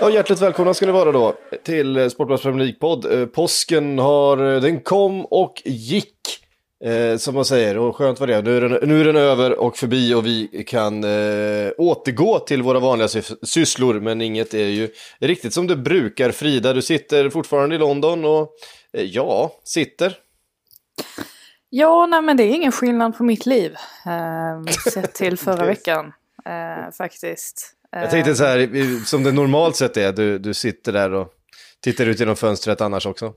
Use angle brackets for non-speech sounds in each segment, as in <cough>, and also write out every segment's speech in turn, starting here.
Ja, hjärtligt välkomna ska ni vara då till eh, Sportbladets Premier League-podd. Eh, Påsken har, eh, den kom och gick, eh, som man säger. Och skönt var det. Nu är, den, nu är den över och förbi och vi kan eh, återgå till våra vanliga sys- sysslor. Men inget är ju riktigt som det brukar. Frida, du sitter fortfarande i London och eh, ja, sitter. Ja, nej men det är ingen skillnad på mitt liv. Eh, sett till förra <laughs> veckan. Faktiskt. Jag tänkte så här, som det normalt sett är, du, du sitter där och tittar ut genom fönstret annars också.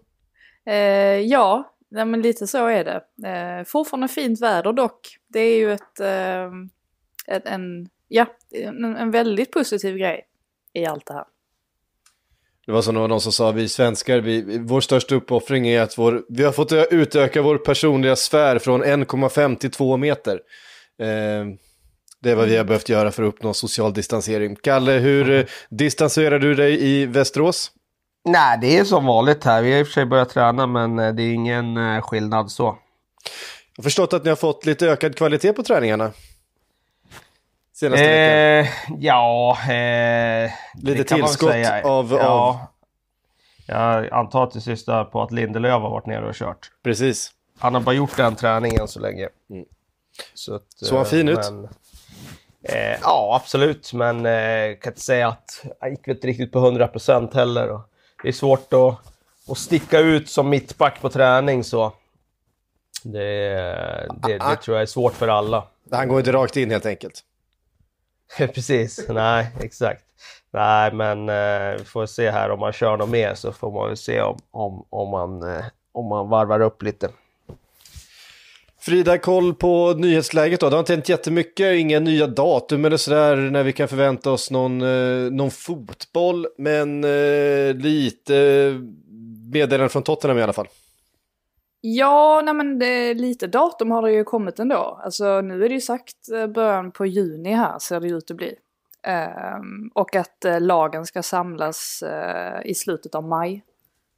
eh, ja, nej, men lite så är det. Eh, fortfarande fint väder dock. Det är ju ett, eh, ett en, ja, en, en väldigt positiv grej i allt det här. Det var som någon som sa, vi svenskar, vi, vår största uppoffring är att vår, vi har fått utöka vår personliga sfär från 1,5 till 2 meter. Eh, det är vad vi har behövt göra för att uppnå social distansering. Kalle, hur eh, distanserar du dig i Västerås? Nej, det är som vanligt här. Vi har i och för sig börjat träna, men eh, det är ingen eh, skillnad så. Jag har förstått att ni har fått lite ökad kvalitet på träningarna. Senaste veckan. Eh, ja, eh, Lite det tillskott av- Ja. Jag antar till sist på att Lindelöf har varit nere och kört. Precis. Han har bara gjort den träningen så länge. Mm. Så att, Såg han fin ut? Eh, ja, absolut. Men eh, jag kan inte säga att han gick inte riktigt på 100% heller. Och det är svårt att, att sticka ut som mittback på träning. så Det, det, Ah, det tror jag är svårt för alla. Han går inte rakt in helt enkelt. <laughs> Precis, nej exakt. Nej men eh, vi får se här om man kör något mer så får man väl se om, om, om, man, eh, om man varvar upp lite. Frida, koll på nyhetsläget då. Det har inte hänt jättemycket, inga nya datum eller sådär när vi kan förvänta oss någon, eh, någon fotboll. Men eh, lite eh, meddelanden från Tottenham i alla fall. Ja, nej men det, lite datum har det ju kommit ändå. Alltså nu är det ju sagt eh, början på juni här ser det ut att bli. Ehm, och att eh, lagen ska samlas eh, i slutet av maj.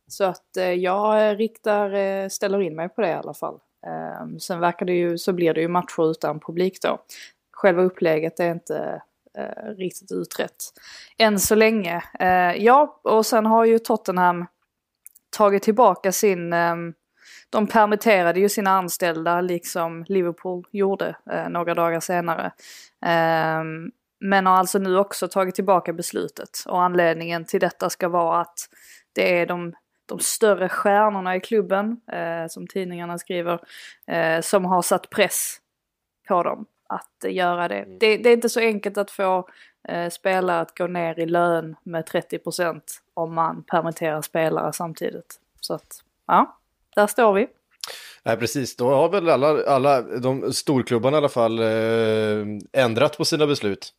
Så att eh, jag riktar, eh, ställer in mig på det i alla fall. Ehm, sen verkar det ju, så blir det ju matcher utan publik då. Själva upplägget är inte eh, riktigt utrett än så länge. Eh, ja, och sen har ju Tottenham tagit tillbaka sin ehm, de permitterade ju sina anställda liksom Liverpool gjorde eh, några dagar senare. Ehm, men har alltså nu också tagit tillbaka beslutet. Och anledningen till detta ska vara att det är de, de större stjärnorna i klubben, eh, som tidningarna skriver, eh, som har satt press på dem att göra det. det. Det är inte så enkelt att få eh, spelare att gå ner i lön med 30% om man permitterar spelare samtidigt. Så att, ja, där står vi. Nej, precis. Då har väl alla, alla de storklubbarna i alla fall eh, ändrat på sina beslut.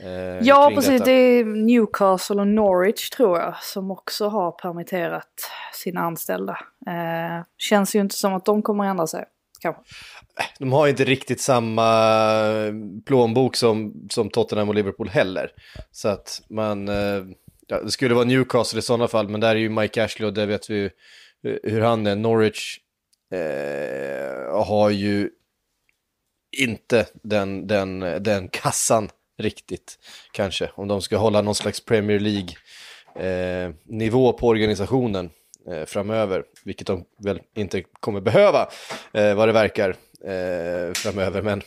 Eh, Ja, precis. detta. Det är Newcastle och Norwich tror jag som också har permitterat sina anställda. Eh, känns ju inte som att de kommer att ändra sig. Kanske. De har inte riktigt samma plånbok som, som Tottenham och Liverpool heller. Så att man, eh, ja, det skulle vara Newcastle i sådana fall, men där är ju Mike Ashley och det vet vi ju eh, hur han är. Norwich eh, har ju inte den, den, den kassan riktigt, kanske. Om de ska hålla någon slags Premier League-nivå på organisationen eh, framöver, vilket de väl inte kommer behöva, eh, vad det verkar, eh, framöver. Men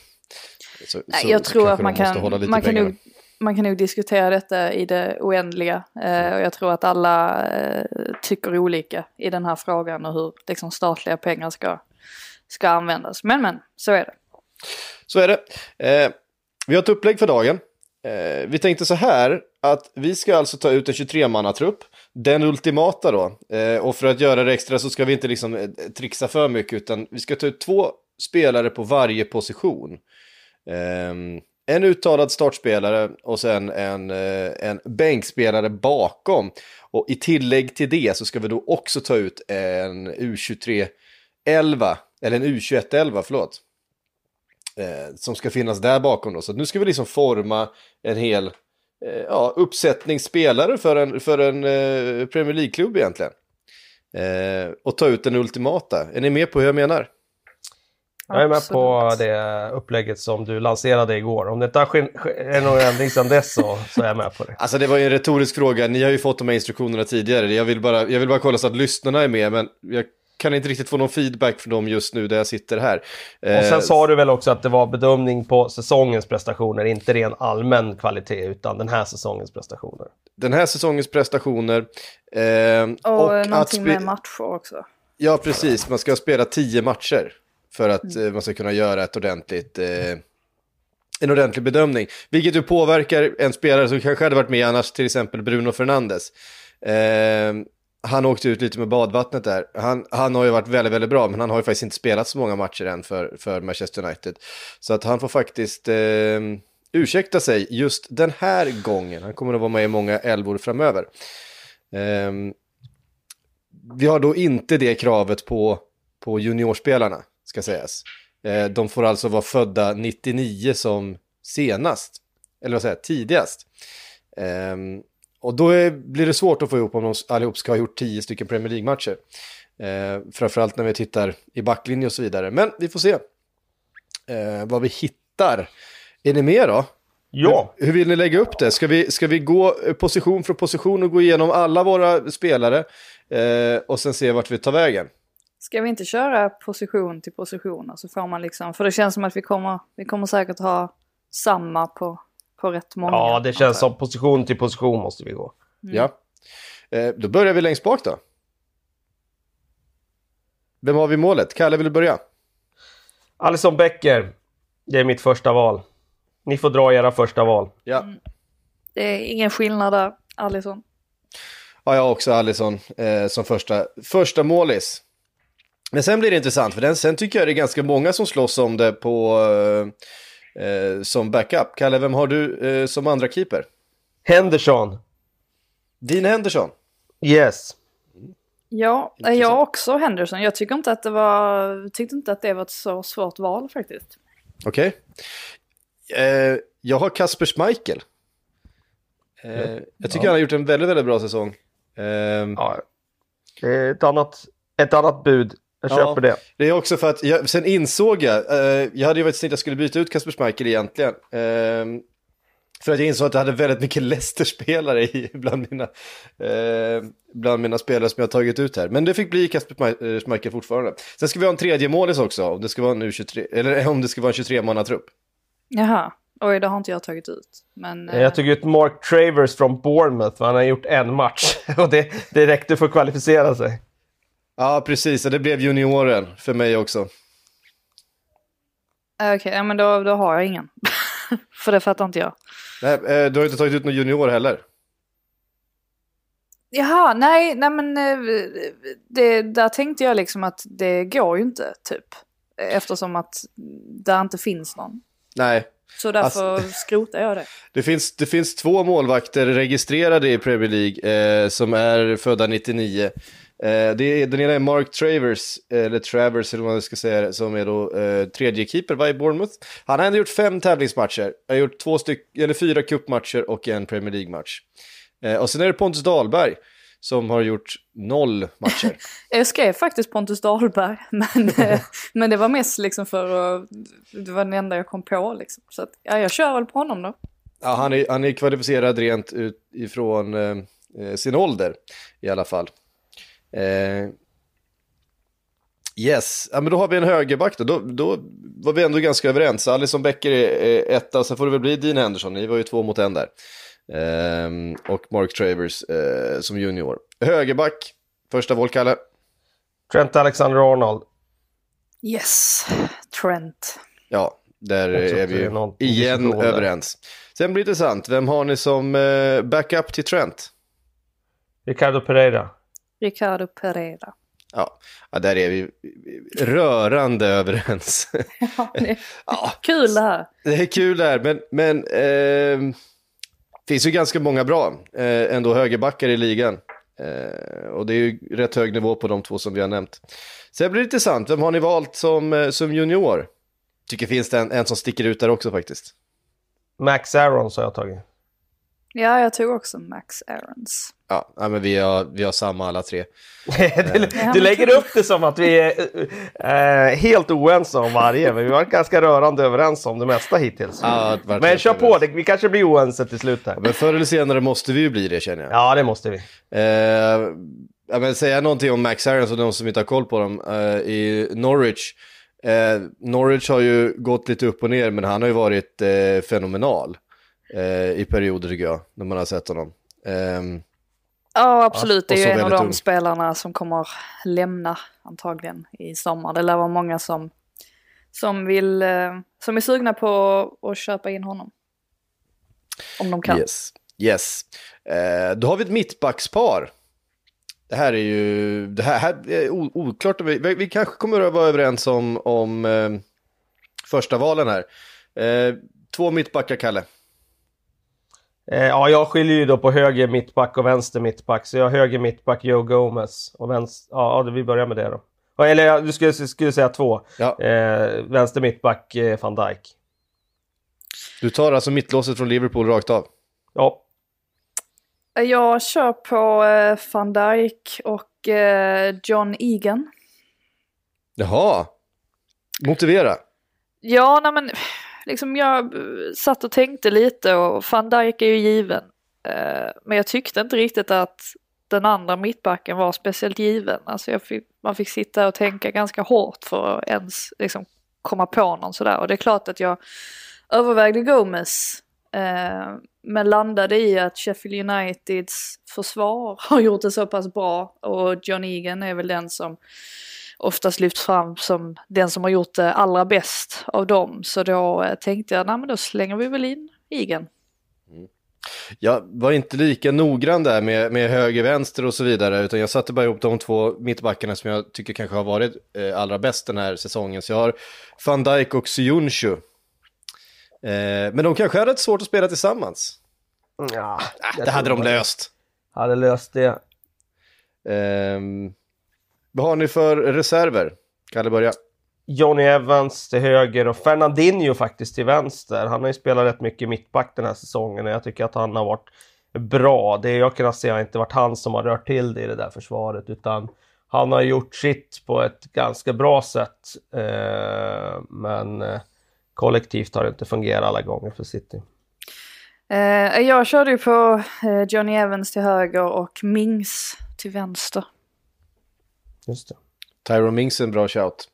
så, Nej, så jag tror att man kan, man, kan nog, man kan nog diskutera detta i det oändliga. Eh, och jag tror att alla eh, tycker olika i den här frågan och hur liksom, statliga pengar ska, ska användas. Men men, så är det. Så är det. Vi har ett upplägg för dagen. Eh, vi tänkte så här att vi ska alltså ta ut en 23-mannatrupp. Den ultimata då. Eh, och för att göra det extra så ska vi inte liksom eh, trixa för mycket utan vi ska ta ut två spelare på varje position. Ehm, en uttalad startspelare och sen en, eh, en bänkspelare bakom. Och i tillägg till det så ska vi då också ta ut en U23-11, eller en U21-11, förlåt. Eh, som ska finnas där bakom då. Så nu ska vi liksom forma en hel eh, ja, uppsättning spelare för en, för en eh, Premier League-klubb egentligen. Eh, och ta ut den ultimata. Är ni med på hur jag menar? Jag är med Absolut. på det upplägget som du lanserade igår. Om det inte har är någon ändring sedan dess så, så är jag med på det. Alltså det var ju en retorisk fråga, ni har ju fått de här instruktionerna tidigare. Jag vill bara, jag vill bara kolla så att lyssnarna är med, men jag kan inte riktigt få någon feedback från dem just nu där jag sitter här. Och Eh, sen sa du väl också att det var bedömning på säsongens prestationer, inte ren allmän kvalitet, utan den här säsongens prestationer. Den här säsongens prestationer. Eh, Och, att någonting spe- med matcher också. Ja, precis. Man ska spela tio matcher för att eh, man ska kunna göra ett ordentligt, eh, en ordentlig bedömning. Vilket ju påverkar en spelare som kanske hade varit med annars, till exempel Bruno Fernandes. Eh, han åkte ut lite med badvattnet där. Han, han har ju varit väldigt, väldigt bra, men han har ju faktiskt inte spelat så många matcher än för, för Manchester United. Så att han får faktiskt eh, ursäkta sig just den här gången. Han kommer att vara med i många elvor framöver. Eh, vi har då inte det kravet på, på juniorspelarna, ska sägas. Eh, de får alltså vara födda 99 som senast, eller vad säger jag, tidigast. Ehm, och då är, blir det svårt att få ihop om de allihop ska ha gjort 10 stycken Premier League-matcher. Eh, framförallt när vi tittar i backlinje och så vidare. Men vi får se eh, vad vi hittar. Är ni med då? Ja, Hur vill ni lägga upp det? Ska vi, ska vi gå eh, position för position och gå igenom alla våra spelare eh, och sen se vart vi tar vägen? Ska vi inte köra position till position? Så får man liksom, för det känns som att vi kommer, vi kommer säkert ha samma på, på rätt många. ja det känns som position till position måste vi gå. Ja. Eh, då börjar vi längst bak då. Vem har vi i målet? Kalle, vill du börja? Alison Becker, det är mitt första val. Ni får dra era första val. Ja, Det är ingen skillnad där, Alisson. ja jag har också Alisson eh, som första, första målis. Men sen blir det intressant, för den, sen tycker jag det är ganska många som slåss om det på, eh, eh, som backup. Kalle, vem har du eh, som andra keeper? Henderson, Dean Henderson. yes. Ja, Intressant. jag också Henderson. Jag tycker inte att det var, tyckte inte att det var ett så svårt val faktiskt. Okej. Eh, jag har Kasper Schmeichel. Eh, jag tycker Ja. han har gjort en väldigt, väldigt bra säsong. Eh, Ja. Det är ett annat, ett annat bud. Jag Ja. köper det. Det är också för att, jag, sen insåg jag, eh, jag hade ju varit tänkt att jag skulle byta ut Kasper Schmeichel egentligen. Eh, för att jag insåg att jag hade väldigt mycket <laughs> Leicester-spelare i, bland, mina, eh, bland mina spelare som jag har tagit ut här. Men det fick bli Kasper eh, Schmeichel fortfarande. Sen ska vi ha en tredje målis också, om det ska vara en U23, eller om det ska vara en 23-mannatrupp. Jaha, oj det har inte jag tagit ut. Men, eh, Jag tog ut Mark Travers från Bournemouth för han har gjort en match. <laughs> Och det, det räckte för att kvalificera sig. Ja, precis, och det blev junioren för mig också. eh, Okej, ja, men då, då har jag ingen. <laughs> för det fattar inte jag. Nej, eh, du har inte tagit ut någon junior heller. Jaha, nej, nej men eh, det, där tänkte jag liksom att det går ju inte typ. Eftersom att det inte finns någon. Nej, Så därför <laughs> skrotar jag det. Det finns, det finns två målvakter registrerade i Premier League eh, som är födda 99. Eh, det är, den ena är Mark Travers, eller Travers eller vad man ska säga, som är då eh, tredje keeper i Bournemouth. Han har ändå gjort fem tävlingsmatcher, han har gjort två styck, eller fyra cupmatcher och en Premier League-match. Eh, och sen är det Pontus Dahlberg som har gjort noll matcher. <laughs> Jag skrev faktiskt Pontus Dahlberg, <laughs> men, eh, men det var mest liksom för att, det var den enda jag kom på liksom. Så att, ja, jag kör väl på honom då. Ja, han, är, han är kvalificerad rent ut ifrån eh, eh, sin ålder i alla fall. Eh, yes, ja, men då har vi en högerback då. då. Då var vi ändå ganska överens. Alisson Becker är, etta sen får det väl bli Dean Henderson. Ni var ju två mot en där. Eh, och Mark Travers eh, som junior. Högerback, första val, Kalle. Trent Alexander-Arnold. Yes, Trent. Ja, där är vi igen överens. Sen blir det intressant, vem har ni som eh, backup till Trent? Ricardo Pereira. Ricardo Pereira. Ja, ja där är vi rörande överens. <laughs> Ja, det är <laughs> ja, kul det här. det är kul där, men, men eh, finns ju ganska många bra eh, ändå högerbackar i ligan. Eh, och det är ju rätt hög nivå på de två som vi har nämnt. Sen blir det intressant, vem har ni valt som, eh, som junior? Tycker finns det en, en som sticker ut där också faktiskt. Max Aarons har jag tagit. Ja, jag tog också Max Aarons. Ja, men vi har, vi har samma alla tre. <laughs> du, du lägger upp det som att vi är eh, helt oense om varje, men vi var ganska rörande överens om det mesta hittills. Ja, det men kör på, det, vi kanske blir oense till slut här. Men förr eller senare måste vi ju bli det känner jag. Ja, det måste vi. Eh, jag vill säga någonting om Max Aarons och de som inte har koll på dem. Eh, I Norwich, eh, Norwich har ju gått lite upp och ner, men han har ju varit eh, fenomenal eh, i perioder tycker jag, när man har sett honom. Ehm, Ja, absolut. Det är ju en av de ung. spelarna som kommer lämna antagligen i sommar. Det lär vara många som, som, vill, eh, som är sugna på att köpa in honom. Om de kan. Yes. yes. Eh, då har vi ett mittbackspar. Det här är ju, det här, här är oklart. om Vi, vi, vi kanske kommer att vara överens om, om eh, första valen här. Eh, två mittbackar, Kalle. Eh, ja, jag skiljer ju då på höger mittback och vänster mittback. Så jag har höger mittback Joe Gomez och vänster... Ja, vi börjar med det då. Eller du skulle, skulle säga två. Ja. Eh, vänster mittback eh, van Dijk. Du tar alltså mittlåset från Liverpool rakt av. Ja, Jag kör på eh, van Dijk och eh, John Egan. Jaha. Motivera. Ja, nej men liksom jag eh, satt och tänkte lite och van Dijk är ju given. Eh, men jag tyckte inte riktigt att den andra mittbacken var speciellt given. Alltså jag fick, man fick sitta och tänka ganska hårt för att ens liksom, komma på någon sådär. Och det är klart att jag övervägde Gomes. Eh, men landade i att Sheffield Uniteds försvar <laughs> har gjort det så pass bra. Och John Egan är väl den som oftast lyfts fram som den som har gjort det allra bäst av dem. Så då eh, tänkte jag, nej men då slänger vi väl in Egan. Jag var inte lika noggrann där med, med höger, vänster och så vidare, utan jag satte bara ihop de två mittbackarna som jag tycker kanske har varit eh, allra bäst den här säsongen. Så jag har van Dijk och Syunshu. Eh, men de kanske hade svårt att spela tillsammans. ja Det hade de löst. Hade löst det. Ehm, vad har ni för reserver? Kalle börja. Johnny Evans till höger och Fernandinho faktiskt till vänster. Han har ju spelat rätt mycket mittback den här säsongen och jag tycker att han har varit bra. Det jag kunnat se har inte varit han som har rört till det i det där försvaret utan han har gjort sitt på ett ganska bra sätt. Eh, men eh, kollektivt har det inte fungerat alla gånger för City. Eh, jag körde ju på eh, Johnny Evans till höger och Mings till vänster. Just det. Tyrone Mings är en bra shout.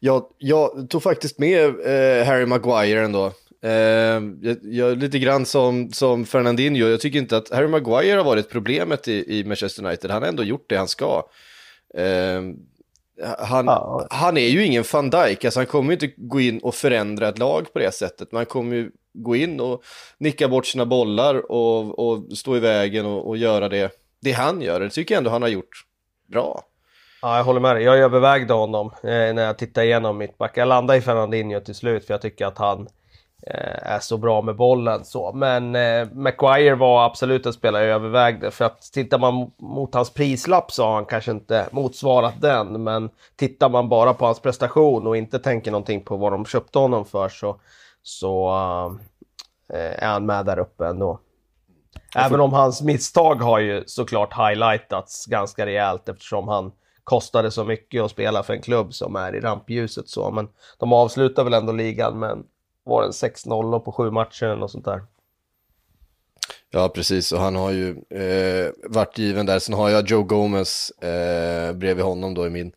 Jag, jag tog faktiskt med eh, Harry Maguire ändå. Eh, jag, jag, lite grann som, som Fernandinho. Jag tycker inte att Harry Maguire har varit problemet i, i Manchester United. Han har ändå gjort det han ska. Eh, han, Ja. han är ju ingen van Dijk, alltså han kommer ju inte gå in och förändra ett lag på det sättet. Man kommer ju gå in och nicka bort sina bollar och, och stå i vägen och, och göra det, det han gör. Det tycker jag ändå han har gjort bra. Ja, jag håller med dig. Jag övervägde honom eh, när jag tittade igenom mitt back. Jag landade i Fernandinho till slut för jag tycker att han eh, är så bra med bollen. Så. Men eh, Maguire var absolut en spelare jag övervägde. För att tittar man mot hans prislapp så har han kanske inte motsvarat den. Men tittar man bara på hans prestation och inte tänker någonting på vad de köpte honom för så, så eh, är han med där uppe ändå. Även om hans misstag har ju såklart highlightats ganska rejält eftersom han kostade så mycket att spela för en klubb som är i rampljuset så. Men de avslutar väl ändå ligan med en, var en 6-0 på sju matcher eller något sånt där. Ja, precis. Och han har ju eh, varit given där. Sen har jag Joe Gomez eh, bredvid honom då i min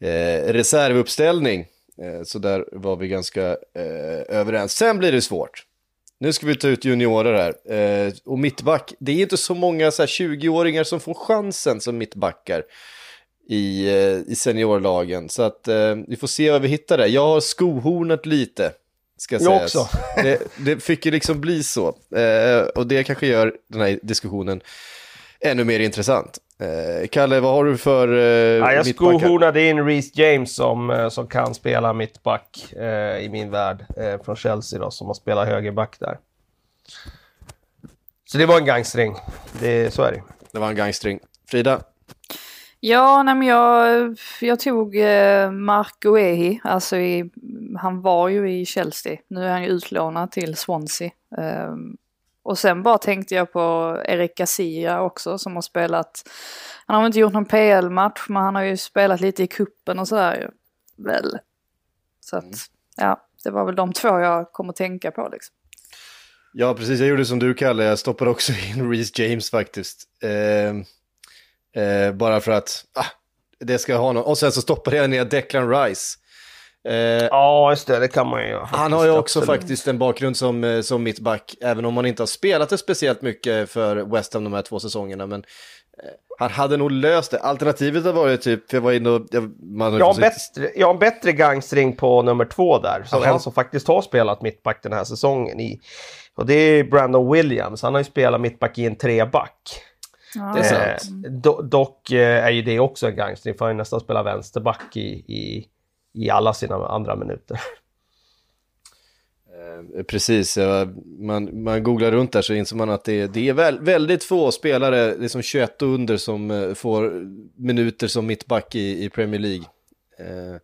eh, reservuppställning. Eh, så där var vi ganska eh, överens. Sen blir det svårt. Nu ska vi ta ut juniorer här. Eh, och mittback, det är inte så många 20-åringar som får chansen som mittbackar i, eh, i seniorlagen. Så att eh, vi får se vad vi hittar där. Jag har skohornat lite. Ska Jag sägas. också. <laughs> det, det fick ju liksom bli så. Eh, och det kanske gör den här diskussionen ännu mer intressant. Eh, Kalle, vad har du för eh, Ja, jag skohornade in Reece James som, eh, som kan spela mittback eh, i min värld. Från Chelsea då, som har spelat högerback där. Så det var en gangstring. Det, så är det. Det var en gangstring. Frida? Ja, nej men jag, jag tog eh, Marco Ehi, alltså i, han var ju i Chelsea, nu är han ju utlånad till Swansea. Ehm, och sen bara tänkte jag på Erik Garcia också som har spelat, han har inte gjort någon PL-match men han har ju spelat lite i kuppen och sådär ju. Väl. Så att, ja, det var väl de två jag kom att tänka på liksom. Ja, precis. Jag gjorde som du, Kalle. Jag stoppade också in Reece James faktiskt. Eh, eh, bara för att ah, det ska ha någon. Och sen så stoppade jag ner Declan Rice. Eh, Ja, just det. Det kan man ju göra. Han har ju också Absolut. faktiskt en bakgrund som, eh, som mittback, även om han inte har spelat det speciellt mycket för West Ham de här två säsongerna. Men eh, han hade nog löst det. Alternativet har varit typ, för jag var inne och... Jag, man har Jag har, bättre, jag har en bättre gangstring på nummer två där. Som en som faktiskt har spelat mittback den här säsongen. I, och det är Brandon Williams. Han har ju spelat mittback i en treback. Ja, Det är Eh, do, dock eh, är ju det också en gangstring. För han nästan spelat vänsterback i, i, i alla sina andra minuter. Eh, Precis, man, man googlar runt där så inser man att det, det är väl, väldigt få spelare, liksom 21 och under, som eh, får minuter som mittback i, i Premier League. Eh,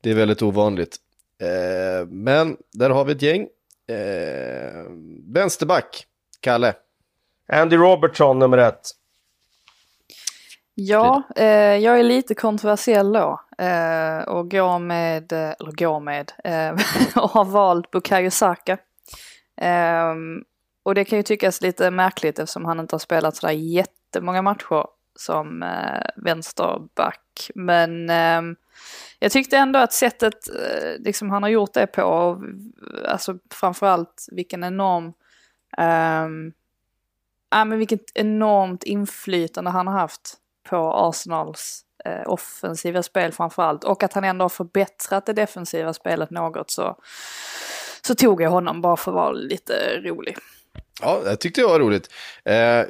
det är väldigt ovanligt. Eh, men där har vi ett gäng. Eh, vänsterback, Kalle. Andy Robertson nummer ett. Ja, eh, jag är lite kontroversiell då. Eh, och går med, eh, eller går med, eh, <laughs> och har valt Bukayo Saka. Eh, och det kan ju tyckas lite märkligt eftersom han inte har spelat sådär jättemånga matcher som eh, vänsterback. Men eh, jag tyckte ändå att sättet eh, liksom han har gjort det på, och, alltså framförallt vilken enorm ehm, Ja, men vilket enormt inflytande han har haft på Arsenals eh, offensiva spel framförallt. Och att han ändå har förbättrat det defensiva spelet något så, så tog jag honom bara för att vara lite rolig. Ja, det tyckte jag var roligt. Eh,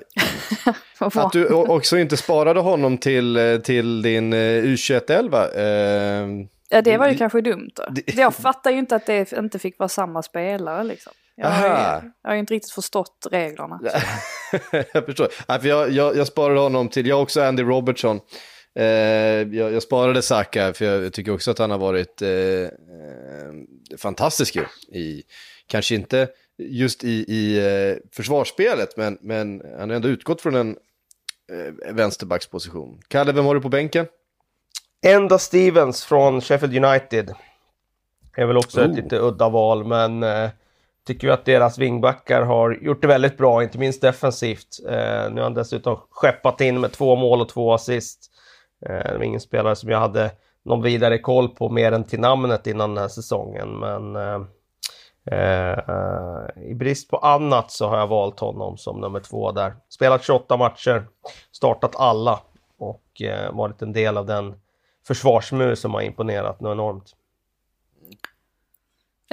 <laughs> att du också inte sparade honom till, eh, till din eh, U21-11. Eh, ja, det var ju kanske dumt då. Jag fattar ju inte att det inte fick vara samma spelare liksom. Jag har, ju, jag har inte riktigt förstått reglerna. <laughs> jag förstår. Nej, för jag, jag, jag sparade honom till, jag har också Andy Robertson. Eh, jag, jag sparade Saka för jag tycker också att han har varit eh, eh, fantastisk ju. I, kanske inte just i, i eh, försvarsspelet, men, men han har ändå utgått från en eh, vänsterbacksposition. Kalle, vem har du på bänken? Enda Stevens från Sheffield United. Är väl också ett Oh. lite udda val, men eh, tycker ju att deras vingbackar har gjort det väldigt bra, inte minst defensivt. Eh, nu har han dessutom skeppat in med två mål och två assist. Eh, det var ingen spelare som jag hade någon vidare koll på mer än till namnet innan den här säsongen, men eh, eh, i brist på annat så har jag valt honom som nummer två där. Spelat 28 matcher, startat alla och eh, varit en del av den försvarsmur som har imponerat något enormt.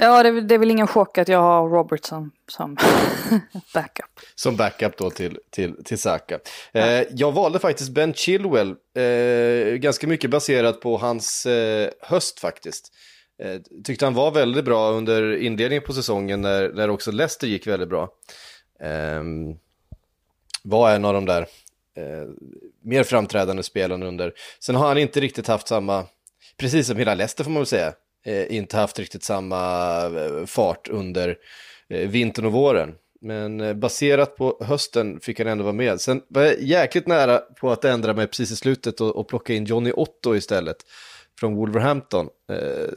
Ja, det, är det är väl ingen chock att jag har Robertson som <laughs> backup. Som backup då till, till, till Saka. Eh, jag valde faktiskt Ben Chilwell, eh, ganska mycket baserat på hans eh, höst faktiskt. Eh, tyckte han var väldigt bra under inledningen på säsongen när, när också Leicester gick väldigt bra. Eh, var en av de där eh, mer framträdande spelarna under. Sen har han inte riktigt haft samma, precis som hela Leicester får man väl säga, eh, inte haft riktigt samma eh, fart under eh, vintern och våren. Men eh, baserat på hösten fick han ändå vara med. Sen var jag jäkligt nära på att ändra mig precis i slutet och, och plocka in Johnny Otto istället från Wolverhampton. Eh,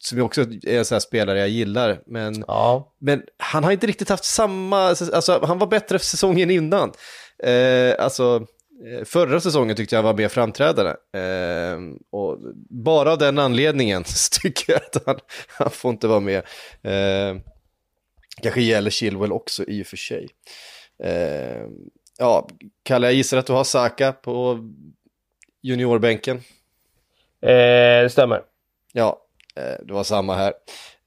som också är en sån här spelare jag gillar. Men Ja, men han har inte riktigt haft samma, alltså han var bättre säsongen innan. Eh, alltså förra säsongen tyckte jag han var mer framträdande. Eh, och bara av den anledningen <laughs> så tycker jag att han, han får inte vara med. Eh, kanske gäller Chilwell också i och för sig. Eh, ja, Kalle, jag gissar att du har Saka på juniorbänken. eh, det stämmer. Ja, eh, det var samma här.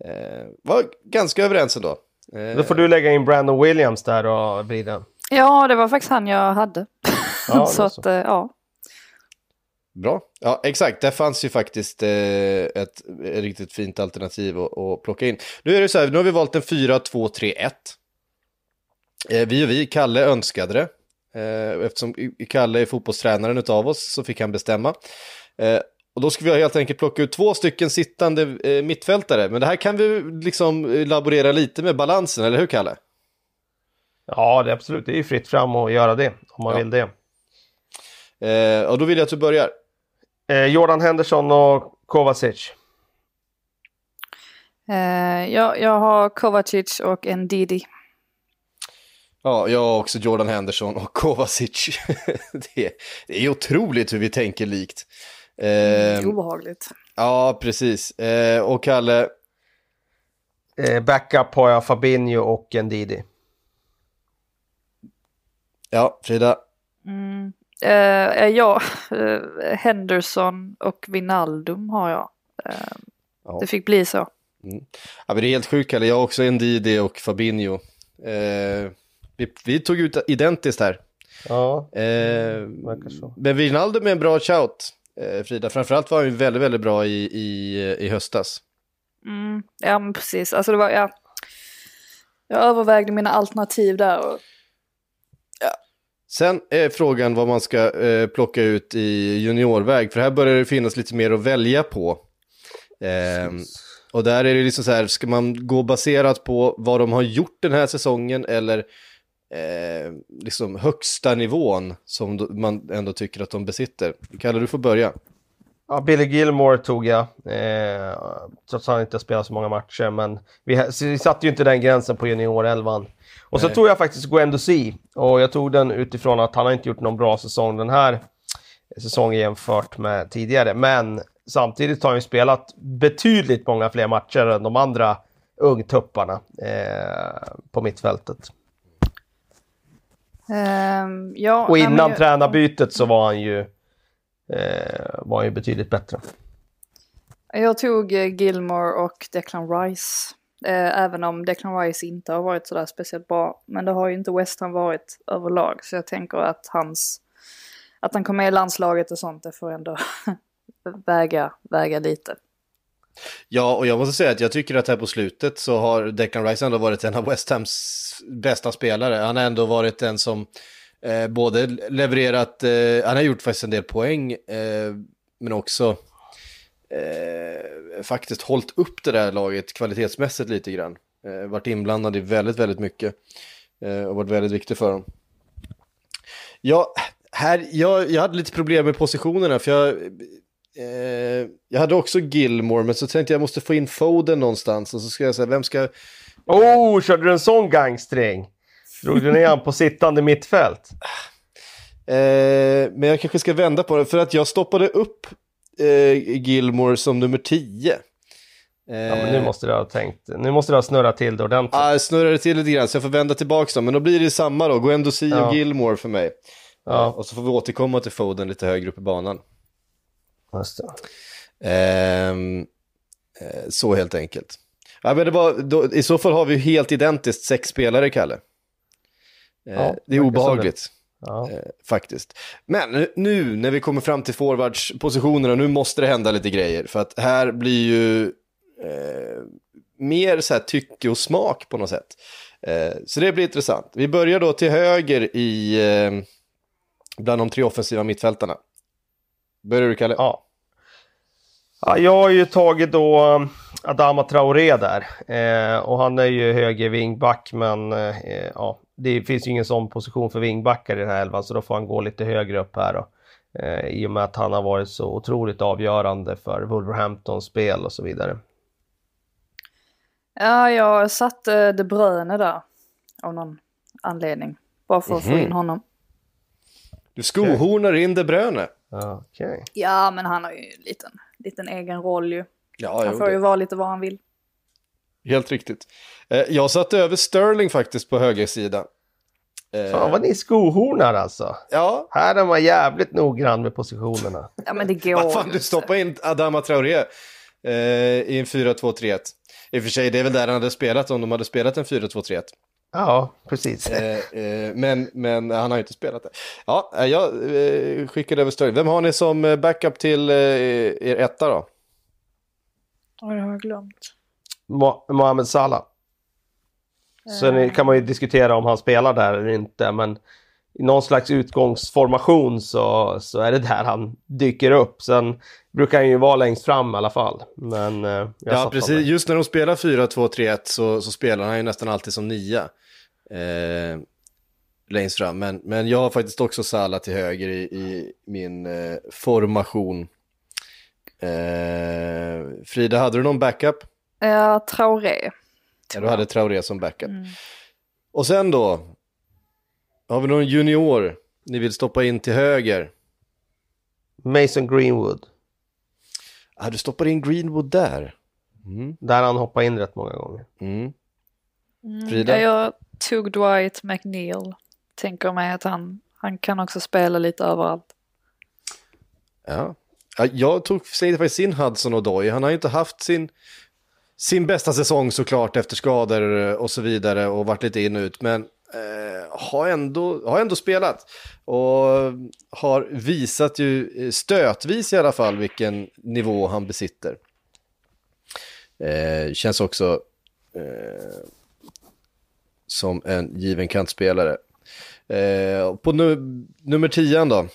Eh, var ganska överens ändå. Eh, Då får du lägga in Brandon Williams där och vrida. Ja, det var faktiskt han jag hade. Ja, <laughs> så att, eh, ja. Bra. Ja, exakt. Där fanns ju faktiskt eh, ett, ett riktigt fint alternativ att, att plocka in. Nu är det så här, nu har vi valt en 4-2-3-1. Eh, vi och vi, Kalle önskade det. Eh, eftersom Kalle är fotbollstränaren utav oss så fick han bestämma. Eh, och då ska vi helt enkelt plocka ut två stycken sittande eh, mittfältare. Men det här kan vi liksom laborera lite med balansen, eller hur Kalle? Ja, det är absolut. Det är ju fritt fram att göra det om man Ja. vill det. Eh, och då vill jag att du börjar. Eh, Jordan Henderson och Kovacic. Eh, jag, jag har Kovacic och Ndidi. Ja, jag har också Jordan Henderson och Kovacic. <laughs> det, är, det är otroligt hur vi tänker likt. Eh, Obehagligt. ja, precis. Eh, och Kalle, Eh, backup har jag Fabinho och Ndidi. ja, Frida. Mm. Eh, ja, <laughs> eh, Henderson och Vinaldum har jag. Eh, Ja. Det fick bli så. Ja, men det är helt sjukt Kalle, jag har också Ndidi och Fabinho. Vi, vi tog ut identiskt här. Ja, Eh, verkar så. men Wijnaldum är en bra shout, Frida. Framförallt var han ju väldigt, väldigt bra i, i, i höstas. Mm. Ja, men precis. Alltså det var, ja. Jag övervägde mina alternativ där. Och, Sen är frågan vad man ska eh, plocka ut i juniorväg, för här börjar det finnas lite mer att välja på. Ehm, och där är det liksom så här, ska man gå baserat på vad de har gjort den här säsongen eller eh, liksom högsta nivån som man ändå tycker att de besitter? Kalle, du får börja. Ja, Billy Gilmore tog jag. Eh, trots att han inte spelat så många matcher. Men vi, vi satte ju inte den gränsen på juniorelvan. Och så Nej. tog jag faktiskt Gwen Dussi. Och jag tog den utifrån att han har inte gjort någon bra säsong den här säsongen jämfört med tidigare. Men samtidigt har han ju spelat betydligt många fler matcher än de andra ungtupparna eh, på mittfältet. ehm, ja, Och innan jag- tränarbytet så var han ju, eh, var han ju betydligt bättre. Jag tog eh, Gilmore och Declan Rice. Eh, även om Declan Rice inte har varit sådär speciellt bra. Men det har ju inte West Ham varit överlag. Så jag tänker att hans... Att han kom med i landslaget och sånt, det får ändå <laughs> väga, väga lite. Ja, och jag måste säga att jag tycker att här på slutet så har Declan Rice ändå varit en av West Hams bästa spelare. Han har ändå varit den som eh, både levererat, eh, han har gjort faktiskt en del poäng, eh, men också eh, faktiskt hållit upp det där laget kvalitetsmässigt lite grann. Eh, varit inblandad i väldigt, väldigt mycket eh, och varit väldigt viktig för dem. Ja, här, jag, jag hade lite problem med positionerna för jag, eh, jag hade också Gilmore men så tänkte jag måste få in Foden någonstans och så ska jag säga vem ska... Oh, körde du en sån gangstring? Drog du ner han på sittande mittfält? Eh, men jag kanske ska vända på det för att jag stoppade upp Gilmore som nummer 10. Eh, Ja, men nu måste du ha tänkt, nu måste du ha snurrat till det ordentligt. Ah, jag snurrade till lite grann så jag får vända tillbaka dem. Men då blir det samma då, Guendouzi Ja. och Gilmore för mig. Ja. Eh, och så får vi återkomma till Foden lite högre upp i banan. Just. Ehm, eh, så helt enkelt. Ja, men det var, då, I så fall har vi helt identiskt sex spelare, Kalle. Eh, Ja, det är obehagligt. Ja. Eh, faktiskt. Men nu- när vi kommer fram till forwardspositionerna, nu måste det hända lite grejer. För att här blir ju eh, mer så här tycke och smak på något sätt. Eh, så det blir intressant. Vi börjar då till höger i eh, bland de tre offensiva mittfältarna. Börjar du Kalle? Ja. ja. Jag har ju tagit då um, Adama Traoré där. Eh, och han är ju höger wingback men eh, ja, det finns ju ingen sån position för wingbackar i den här elvan så då får han gå lite högre upp här då. Eh, I och med att han har varit så otroligt avgörande för Wolverhamptons spel och så vidare. Ja, jag satte De Bruyne där. Av någon anledning. Bara för att få in honom. Du skohornar in De Bruyne. Ja, Okej. Ja, men han har ju en liten, liten egen roll ju. Ja, Han får ju det. vara lite vad han vill. helt riktigt. Eh, jag satte över Sterling faktiskt på högersidan. Eh, Fan vad ni skohornar alltså. Ja, Här är man jävligt noggrann med positionerna. <laughs> Ja, men det går Vad fan, du stoppar in Adama Traoré eh, i en 4-2-3-1. I och för sig, det är väl där han hade spelat om de hade spelat en 4-2-3-1. Ja, precis. Eh, eh, men, men han har ju inte spelat det. Ja, eh, jag eh, skickade över Sterling. Vem har ni som backup till eh, er etta då? Oj, det har jag glömt. Mo- Mohamed Salah. Sen kan man ju diskutera om han spelar där eller inte, men i någon slags utgångsformation så, så är det där han dyker upp. Sen brukar han ju vara längst fram i alla fall. Men eh, Ja, precis. Just när de spelar 4-2-3-1 så, så spelar han ju nästan alltid som nia. Eh, längst fram. Men, men jag har faktiskt också Salah till höger i, i min eh, formation. Eh, Frida, hade du någon backup? Ja, Traoré. Ja, du hade Traoré som backup. Och sen då? Har vi någon junior ni vill stoppa in till höger? Mason Greenwood. Ah, du stoppar in Greenwood där. Där han hoppar in rätt många gånger. Mm. Frida? Ja, jag tog Dwight McNeil. Tänker mig att han, han kan också spela lite överallt. Ja. ja jag tog säger faktiskt in Hudson och Han har ju inte haft sin, sin bästa säsong såklart efter skador och så vidare och varit lite in och ut. Men eh, har, ändå, har ändå spelat och har visat ju eh, stötvis i alla fall vilken nivå han besitter. Eh, känns också eh, som en given kantspelare. Eh, på nu, nummer 10 då.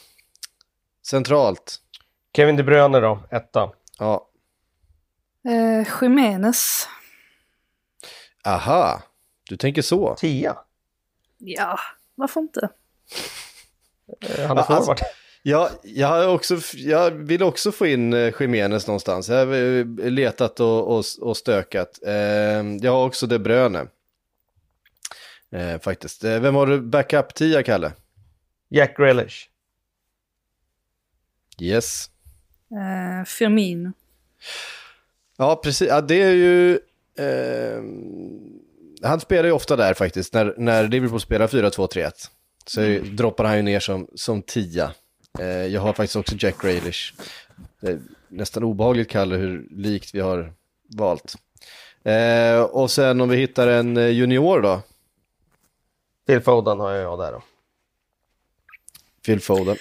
Centralt. Kevin De Bruyne då, etta. Ja, Eh, Jimenez. aha. Du tänker så. Tia. Ja, varför inte? Eh, Han är alltså- forward. Ja, jag, har också, jag vill också få in eh, Jimenez någonstans. Jag har eh, letat och, och, och stökat. Eh, jag har också De Bruyne. Eh, faktiskt. Eh, vem har du backup 10, Kalle? Jack Grealish. Yes. Eh, Firmino. Ja, precis. Ja, det är ju... Eh, han spelar ju ofta där faktiskt. När, när Liverpool spelar 4-2-3-1 så är- droppar han ju ner som, som tia. Eh, jag har faktiskt också Jack Grealish. Det är nästan obehagligt, Kalle, hur likt vi har valt. Eh, och sen om vi hittar en eh, junior då, Phil Foden har jag där då. Phil Foden.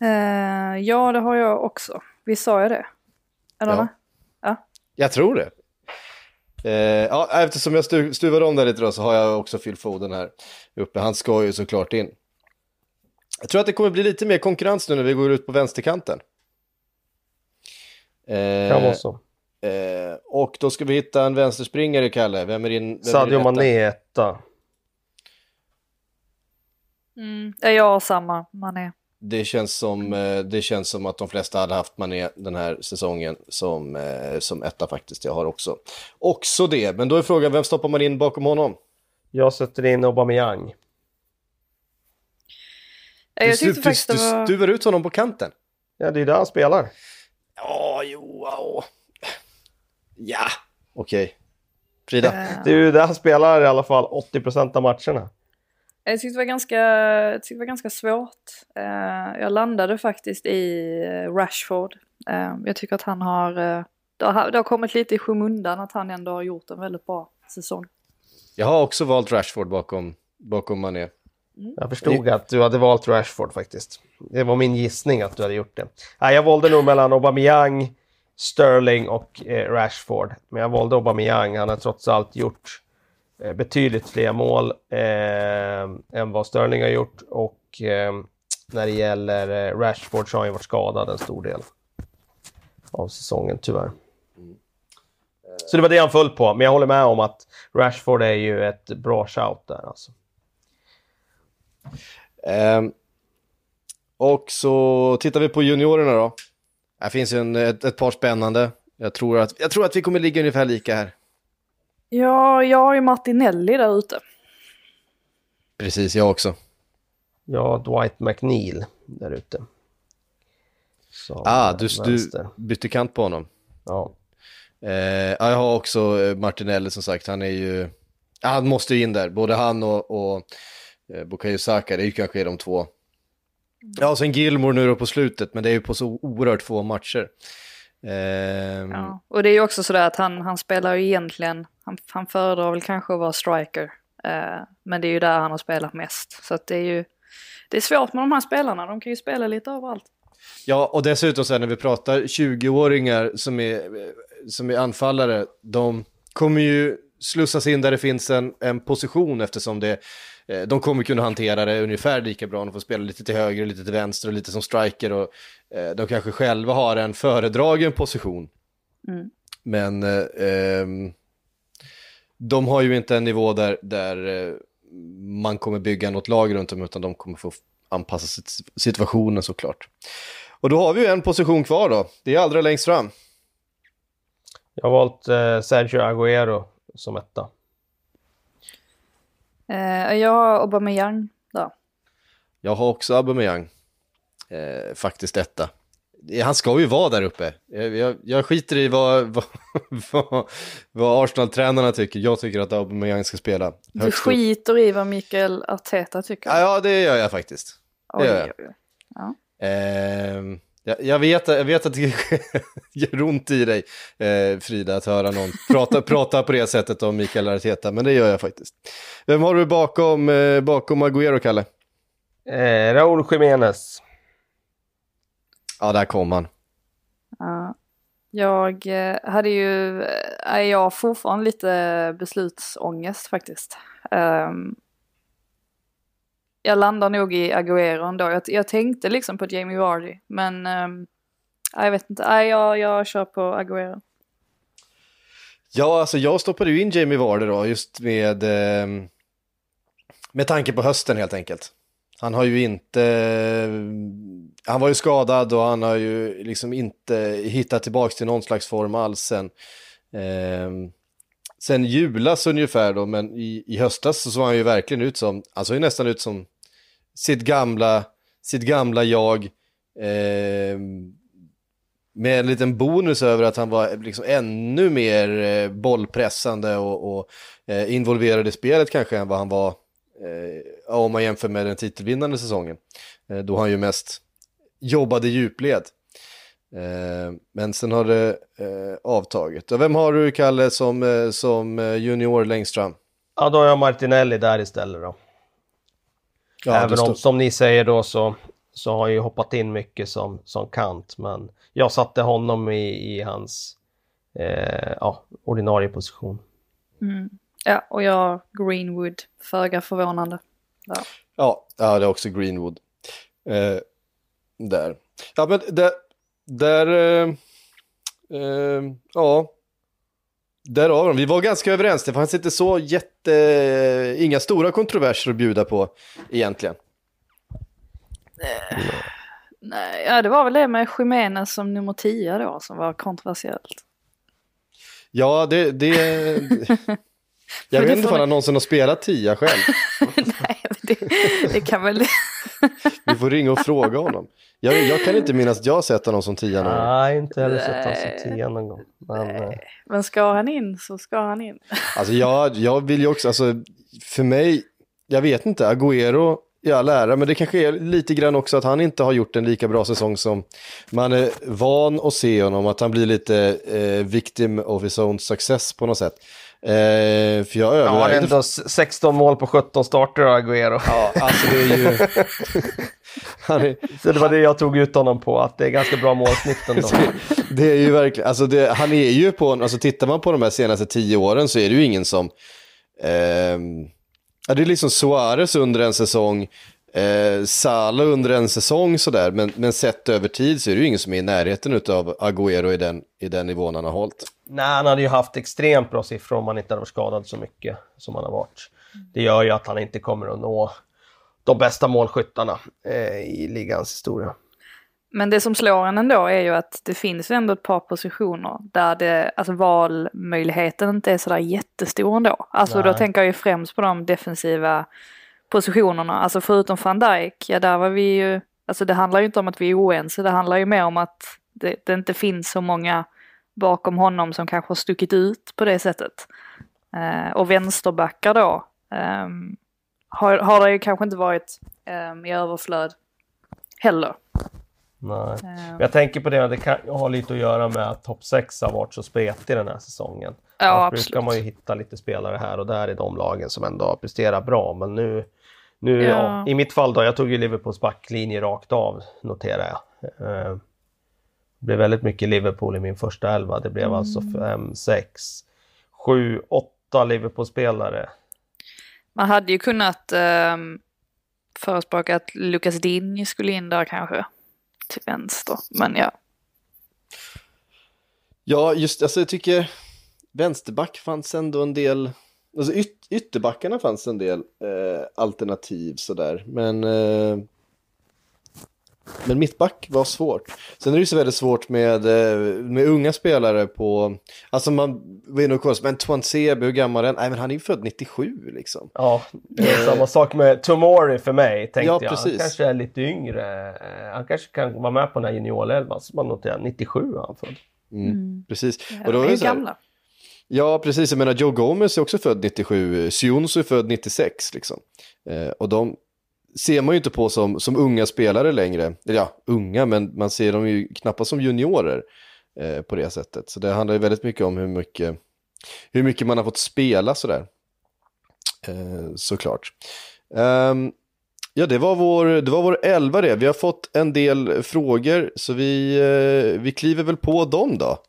Eh, ja, det har jag också. Vi sa ju det. Eller? Ja. Jag tror det. Eh, ja, eftersom jag stu, stuvade om det lite då så har jag också Phil Foden här uppe. Han ska ju såklart in. Jag tror att det kommer bli lite mer konkurrens nu när vi går ut på vänsterkanten. Eh, Kan vara så. eh, och då ska vi hitta en vänsterspringare, Kalle. Vem är din? Vem Sadio? Mané etta. Mm. Ja, Jag har samma, man är. Det känns, som, eh, det känns som att de flesta hade haft Mané den här säsongen som, eh, som etta faktiskt. Jag har också, också det. Men då är frågan, vem stoppar man in bakom honom? Jag sätter in Aubameyang. Ja, Jag du, tyckte du, faktiskt du var... stuvar ut honom på kanten. Ja, det är där han spelar. Ja, jo, ja. Ja, okej. Frida? Eh, Det är ju där han spelar i alla fall 80% av matcherna. Jag tyckte det var ganska, jag tyckte det var ganska svårt. Eh, jag landade faktiskt i eh, Rashford. Eh, jag tycker att han har, eh, det har, det har kommit lite i skymundan att han ändå har gjort en väldigt bra säsong. Jag har också valt Rashford bakom, bakom Mané. Jag förstod att du hade valt Rashford faktiskt. Det var min gissning att du hade gjort det. Nej, jag valde nog mellan Aubameyang, Sterling och eh, Rashford. Men jag valde Aubameyang. Han har trots allt gjort eh, Eh, betydligt fler mål eh, än vad Sterling har gjort. Och eh, när det gäller eh, Rashford så har han ju varit skadad en stor del av säsongen tyvärr. Så det var det han föll på. Men jag håller med om att Rashford är ju ett bra shout där alltså. Um, och så tittar vi på juniorerna då. Här finns ju en, ett, ett par spännande. Jag tror, att, jag tror att vi kommer ligga ungefär lika här. Ja, jag har ju Martinelli där ute. Precis, jag också. Ja, Dwight McNeil där ute. Som, Ah, du, du bytte kant på honom. Ja. Eh, ja, jag har också eh, Martinelli som sagt. Han är ju... Ja, han måste ju in där. Både han och, och eh, Bukayo Saka. Det är ju kanske de två. Ja, och sen Gilmore nu då på slutet. Men det är ju på så oerhört få matcher. Ehm, Ja. Och det är ju också sådär att han, han spelar ju egentligen, han, han föredrar väl kanske att vara striker. Eh, men det är ju där han har spelat mest. Så att det är ju det är svårt med de här spelarna, de kan ju spela lite överallt. Ja, och dessutom så här, när vi pratar 20-åringar som är, som är anfallare, de kommer ju slussas in där det finns en, en position eftersom det, de kommer kunna hantera det ungefär lika bra. De får spela lite till höger, lite till vänster och lite som striker och eh, de kanske själva har en föredragen position. Mm. Men eh, ehm, de har ju inte en nivå där, där eh, man kommer bygga något lag runt dem utan de kommer få anpassa sit- situationen såklart. Och då har vi ju en position kvar då, det är allra längst fram. Jag har valt eh, Sergio Agüero som etta. Eh, jag har Aubameyang där. Jag har också Aubameyang, eh, faktiskt detta. Han ska ju vara där uppe. Jag, jag, jag skiter i vad, <laughs> vad, vad, vad Arsenal-tränarna tycker. Jag tycker att Aubameyang ska spela Du skiter i vad Mikael Arteta tycker. Ja, ja, det gör jag faktiskt. Oj, gör jag. oj, oj. Ja. Ehm, jag, jag, vet, jag vet att det <laughs> gör ont i dig, eh, Frida, att höra någon prata, prata på det sättet om Mikael Arteta, men det gör jag faktiskt. Vem har du bakom, eh, bakom Agüero, Kalle? Eh, Raúl Jiménez. Ja, där kom han. Ja. Jag eh, hade ju, är jag fortfarande lite beslutsångest faktiskt. Ehm, jag landar nog i Agüero ändå. Jag, jag tänkte liksom på Jamie Vardy, men um, jag vet inte. Nej, jag, jag kör på Agüero. Ja, alltså jag stoppade ju in Jamie Vardy då, just med, eh, med tanke på hösten helt enkelt. Han har ju inte, han var ju skadad och han har ju liksom inte hittat tillbaka till någon slags form alls sen. Eh, sen julas ungefär då, men i, i höstas så såg han ju verkligen ut som, han såg ju nästan ut som sitt gamla, sitt gamla jag. Eh, med en liten bonus över att han var liksom ännu mer eh, bollpressande och, och eh, involverad i spelet kanske än vad han var eh, om man jämför med den titelvinnande säsongen. Eh, då han ju mest jobbade djupled. Eh, men sen har det eh, avtagit. Och vem har du, Kalle, som, eh, som junior längst fram? Ja, då har jag Martinelli där istället då. Ja, Även om, som ni säger då, så, så har han ju hoppat in mycket som, som kant. Men jag satte honom i, i hans eh, ja, ordinarie position. Mm. Ja, och jag Greenwood, föga förvånande. Där. Ja, ja, det är också Greenwood. Eh, där. Ja, men där, där eh, eh, ja, där har vi dem. Vi var ganska överens, det fanns inte så jätte, inga stora kontroverser att bjuda på egentligen. Nej, ja, det var väl det med Jiménez som nummer 10 då som var kontroversiellt. Ja, det, det, <laughs> jag vet inte om han någonsin har spelat tia själv. <laughs> Nej, det, det kan väl... Vi får ringa och fråga honom. Jag, jag kan inte minnas att jag har sett honom som tia någon gång. Nej, inte heller sett honom som tia någon gång. Men, eh, Men ska han in så ska han in. Alltså jag, jag vill ju också, alltså för mig, jag vet inte, Agüero i all ära, men det kanske är lite grann också att han inte har gjort en lika bra säsong som man är van att se honom, att han blir lite eh, victim of his own success på något sätt. Eh, för jag ja, han har övervägde... ändå s- 16 mål på 17 starter Agüero. Ja, alltså det är ju... <laughs> är, Så det var det jag tog ut honom på, att det är ganska bra målsnitt ändå. <laughs> det är ju verkligen, alltså det, han är ju på, alltså tittar man på de här senaste tio åren så är det ju ingen som, ja det är liksom Suarez under en säsong, eh, Salah under en säsong sådär, men, men sett över tid så är det ju ingen som är i närheten av Agüero i den, i den nivån han har hållit. Nej, han hade ju haft extremt bra siffror om han inte hade varit skadad så mycket som han har varit. Det gör ju att han inte kommer att nå de bästa målskyttarna eh, i ligans historia. Men det som slår en ändå är ju att det finns ju ändå ett par positioner där det, alltså valmöjligheten inte är sådär jättestor ändå. Alltså då Nej. tänker jag ju främst på de defensiva positionerna. Alltså förutom van Dijk, ja där var vi ju, alltså det handlar ju inte om att vi är oense, det handlar ju mer om att det, det inte finns så många bakom honom som kanske har stuckit ut på det sättet. Eh, och vänsterbackar då, ehm, har, har det ju kanske inte varit ehm, i överflöd heller. Nej. Eh, Men jag tänker på det, det kan ha lite att göra med att topp 6 har varit så spretig den här säsongen. Ja, Annars absolut. brukar man ju hitta lite spelare här och där i de lagen som ändå har presterat bra. Men nu, nu Ja. ja. i mitt fall då, jag tog ju Liverpools backlinje rakt av, noterar jag. Eh, det blev väldigt mycket Liverpool i min första elva. Det blev Mm. alltså fem, sex, sju, åtta Liverpool-spelare. Man hade ju kunnat um, förespråka att Lucas Digne skulle in där kanske. Till vänster. Men ja. Ja, just alltså jag tycker vänsterback fanns ändå en del, alltså yt, ytterbackarna fanns en del eh, alternativ sådär, men eh, men mittback var svårt. Sen är det ju så väldigt svårt med, eh, med unga spelare på, alltså man var inne och kollade, men Tuan Sebe, hur gammal är han? Nej men han är ju född 97 liksom. Ja, det är samma sak med Tomori för mig, tänkte Ja, jag. precis. Han kanske är lite yngre. Eh, Han kanske kan vara med på den här juniorelvan. Så man noterar 97 är han född. Mm, Precis. Ja, Och då är det ju så här, gamla. Ja, precis. Jag menar, Joe Gomez är också född 97, Sionsu är född 96. Liksom. Eh, och de ser man ju inte på som, som unga spelare längre. Eller ja, unga, men man ser dem ju knappast som juniorer eh, på det sättet. Så det handlar ju väldigt mycket om hur mycket, hur mycket man har fått spela sådär. Eh, såklart. Um, ja, det var, vår, det var vår elva det. Vi har fått en del frågor, så vi, eh, vi kliver väl på dem då.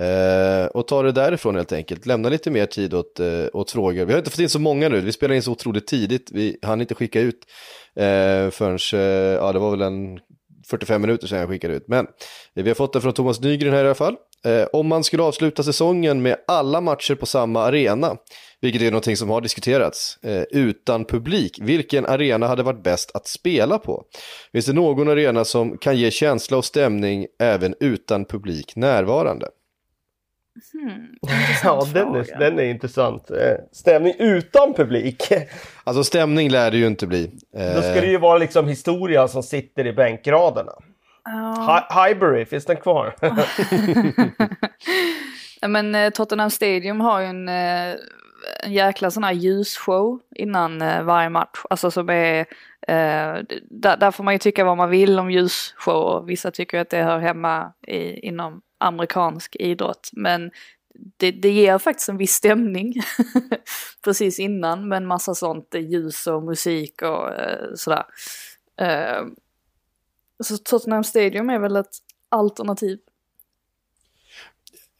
Eh, och ta det därifrån helt enkelt. Lämna lite mer tid åt, eh, åt frågor. Vi har inte fått in så många nu, vi spelar in så otroligt tidigt. Vi hann inte skicka ut eh, förrän, eh, ja det var väl en 45 minuter sedan jag skickade ut. Men eh, vi har fått det från Thomas Nygren här i alla fall. Eh, om man skulle avsluta säsongen med alla matcher på samma arena, vilket är någonting som har diskuterats, eh, utan publik, vilken arena hade varit bäst att spela på? Finns det någon arena som kan ge känsla och stämning även utan publik närvarande? <laughs> Ja, den är, den är intressant. Eh, Stämning utan publik. <laughs> Alltså stämning lär det ju inte bli. Eh, Då ska det ju vara liksom historia som sitter i bänkraderna. Hi- Highbury, finns den kvar? <laughs> Men eh, Tottenham Stadium har ju en, eh, en jäkla sån här ljusshow innan eh, varje match. Alltså som är, eh, där, där får man ju tycka vad man vill om ljusshow. Vissa tycker att det hör hemma i, inom amerikansk idrott. Men det, det ger faktiskt en viss stämning <laughs> precis innan med en massa sånt eh, ljus och musik och eh, sådär. Eh, så Tottenham Stadium är väl ett alternativ.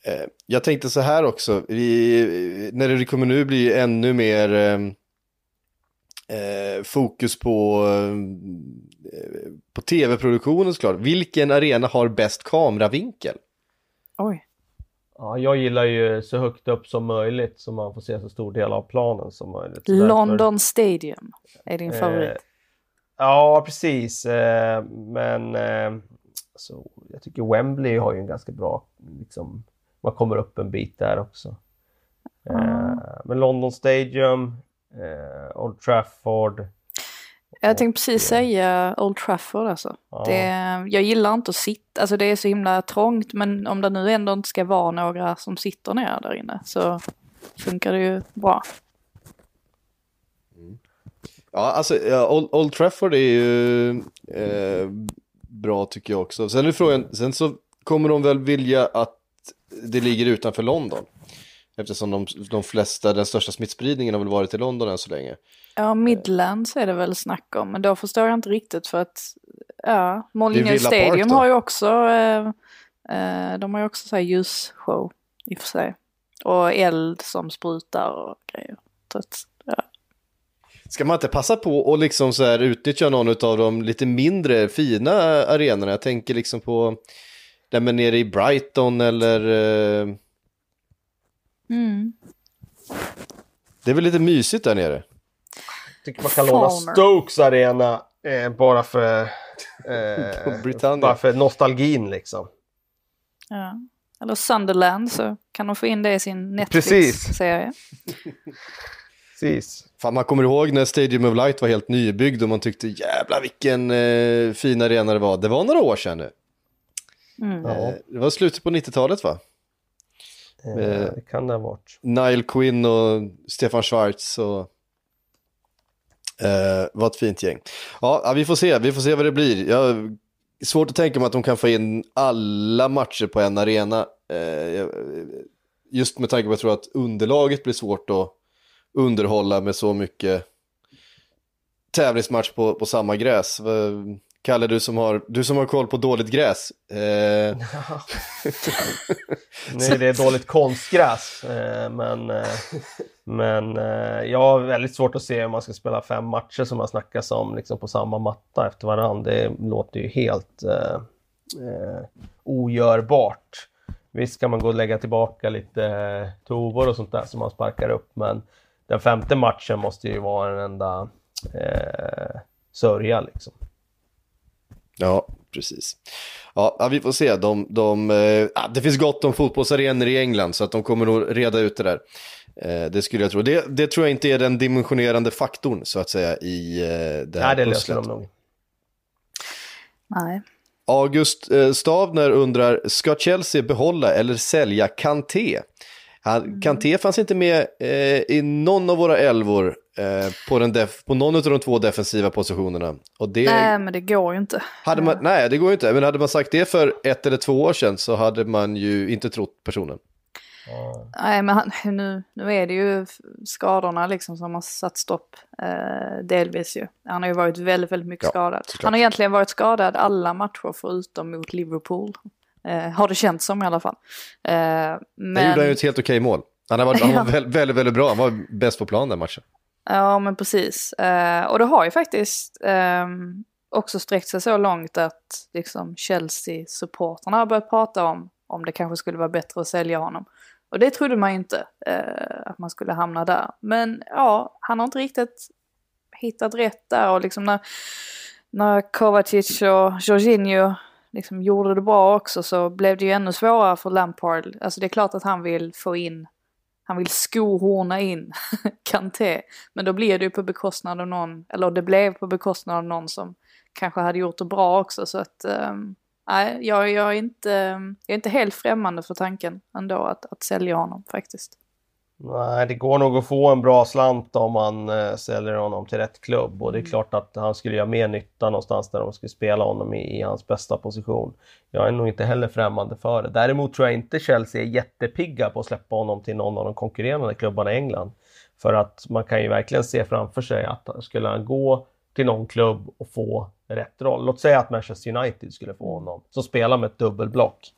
Eh, Jag tänkte så här också, vi, när det kommer nu bli ännu mer ehm, eh, fokus på, eh, på tv-produktionen såklart. Vilken arena har bäst kameravinkel? Oj. Ja, jag gillar ju så högt upp som möjligt så man får se så stor del av planen som möjligt. Så därför- London Stadium är din Eh, favorit. Ja, precis. Eh, men eh, så, jag tycker Wembley har ju en ganska bra, liksom, man kommer upp en bit där också. Eh, men London Stadium, eh, Old Trafford. Jag tänkte precis säga Old Trafford alltså. Ja. Det, jag gillar inte att sitta, alltså det är så himla trångt men om det nu ändå inte ska vara några som sitter ner där inne så funkar det ju bra. Ja, alltså Old, Old Trafford är ju eh, bra tycker jag också. Sen är frågan, sen så kommer de väl vilja att det ligger utanför London. Eftersom de, de flesta, den största smittspridningen har väl varit i London än så länge. Ja, Midlands är det väl snack om men då förstår jag inte riktigt för att ja, Park Stadium har ju också, eh, eh, de har ju också så här ljusshow i och för sig. Och eld som sprutar och grejer. Så att, ja. Ska man inte passa på att liksom så här utnyttja någon av de lite mindre fina arenorna? Jag tänker liksom på där men nere i Brighton eller... Eh, Mm. det är väl lite mysigt där nere? tycker man kan låna. Stokes Arena eh, bara för <laughs> eh, bara för nostalgin liksom. Ja. Eller Sunderland så kan de få in det i sin. Netflix-serie. <laughs> Precis. Fan, man kommer ihåg när Stadium of Light var helt nybyggd och man tyckte jävla vilken eh, fin arena det var. Det var några år sedan nu. Mm. Ja, Eh, det var slutet på 90-talet va? Eh, eh, det kan det ha varit. Nile Quinn och Stefan Schwarz och eh, var ett fint gäng. Ja, ja, vi får se, vi får se vad det blir. Jag svårt att tänka mig att de kan få in alla matcher på en arena. Eh, just med tanke på att jag tror att underlaget blir svårt att underhålla med så mycket tävlingsmatch på, på samma gräs. Kalle, du som har, du som har koll på dåligt gräs. Eh... <laughs> <laughs> är det dåligt konstgräs, eh, men, eh, men eh, jag har väldigt svårt att se hur man ska spela fem matcher som man snackas om liksom på samma matta efter varandra. Det låter ju helt eh, eh, ogörbart. Visst kan man gå och lägga tillbaka lite tovor och sånt där som man sparkar upp, men den femte matchen måste ju vara en enda sörja liksom. Ja, precis. Ja, vi får se. De, de, eh, det finns gott om fotbollsarenor i England så att de kommer nog reda ut det där. Eh, det skulle jag tro. Det, det tror jag inte är den dimensionerande faktorn så att säga i eh, det här Nej, det löser de nog. Nej. August Stavner undrar, ska Chelsea behålla eller sälja Kanté? Han, Kanté fanns inte med eh, i någon av våra elvor eh, på, den def, på någon av de två defensiva positionerna. Och det, nej, men det går ju inte. Hade man, nej, det går ju inte. Men hade man sagt det för ett eller två år sedan så hade man ju inte trott personen. Nej, men han, nu, nu är det ju skadorna liksom som har satt stopp. Eh, delvis ju. Han har ju varit väldigt, väldigt mycket ja, skadad. Såklart. Han har egentligen varit skadad alla matcher förutom mot Liverpool. Eh, har det känts som i alla fall. Eh, men... Där gjorde han ju ett helt okej mål. Han, varit, han var <laughs> väldigt, väldigt, väldigt bra. Han var bäst på plan den matchen. Ja, men precis. Eh, och det har ju faktiskt eh, också sträckt sig så långt att liksom Chelsea-supporterna har börjat prata om om det kanske skulle vara bättre att sälja honom. Och det trodde man ju inte, eh, att man skulle hamna där. Men ja, han har inte riktigt hittat rätt där och liksom när, när Kovacic och Jorginho liksom gjorde det bra också så blev det ju ännu svårare för Lampard. Alltså det är klart att han vill få in, han vill skohorna in <laughs> Kanté. Men då blir det ju på bekostnad av någon, eller det blev på bekostnad av någon som kanske hade gjort det bra också. Så att, Nej, nej, jag, jag, är inte, jag är inte helt främmande för tanken ändå att, att sälja honom faktiskt. Nej, det går nog att få en bra slant om man eh, säljer honom till rätt klubb och det är mm. klart att han skulle göra mer nytta någonstans där de skulle spela honom i, i, hans bästa position. Jag är nog inte heller främmande för det. Däremot tror jag inte Chelsea är jättepigga på att släppa honom till någon av de konkurrerande klubbarna i England. För att man kan ju verkligen se framför sig att skulle han gå till någon klubb och få rätt roll. Låt säga att Manchester United skulle få honom, som spelar med ett dubbelblock.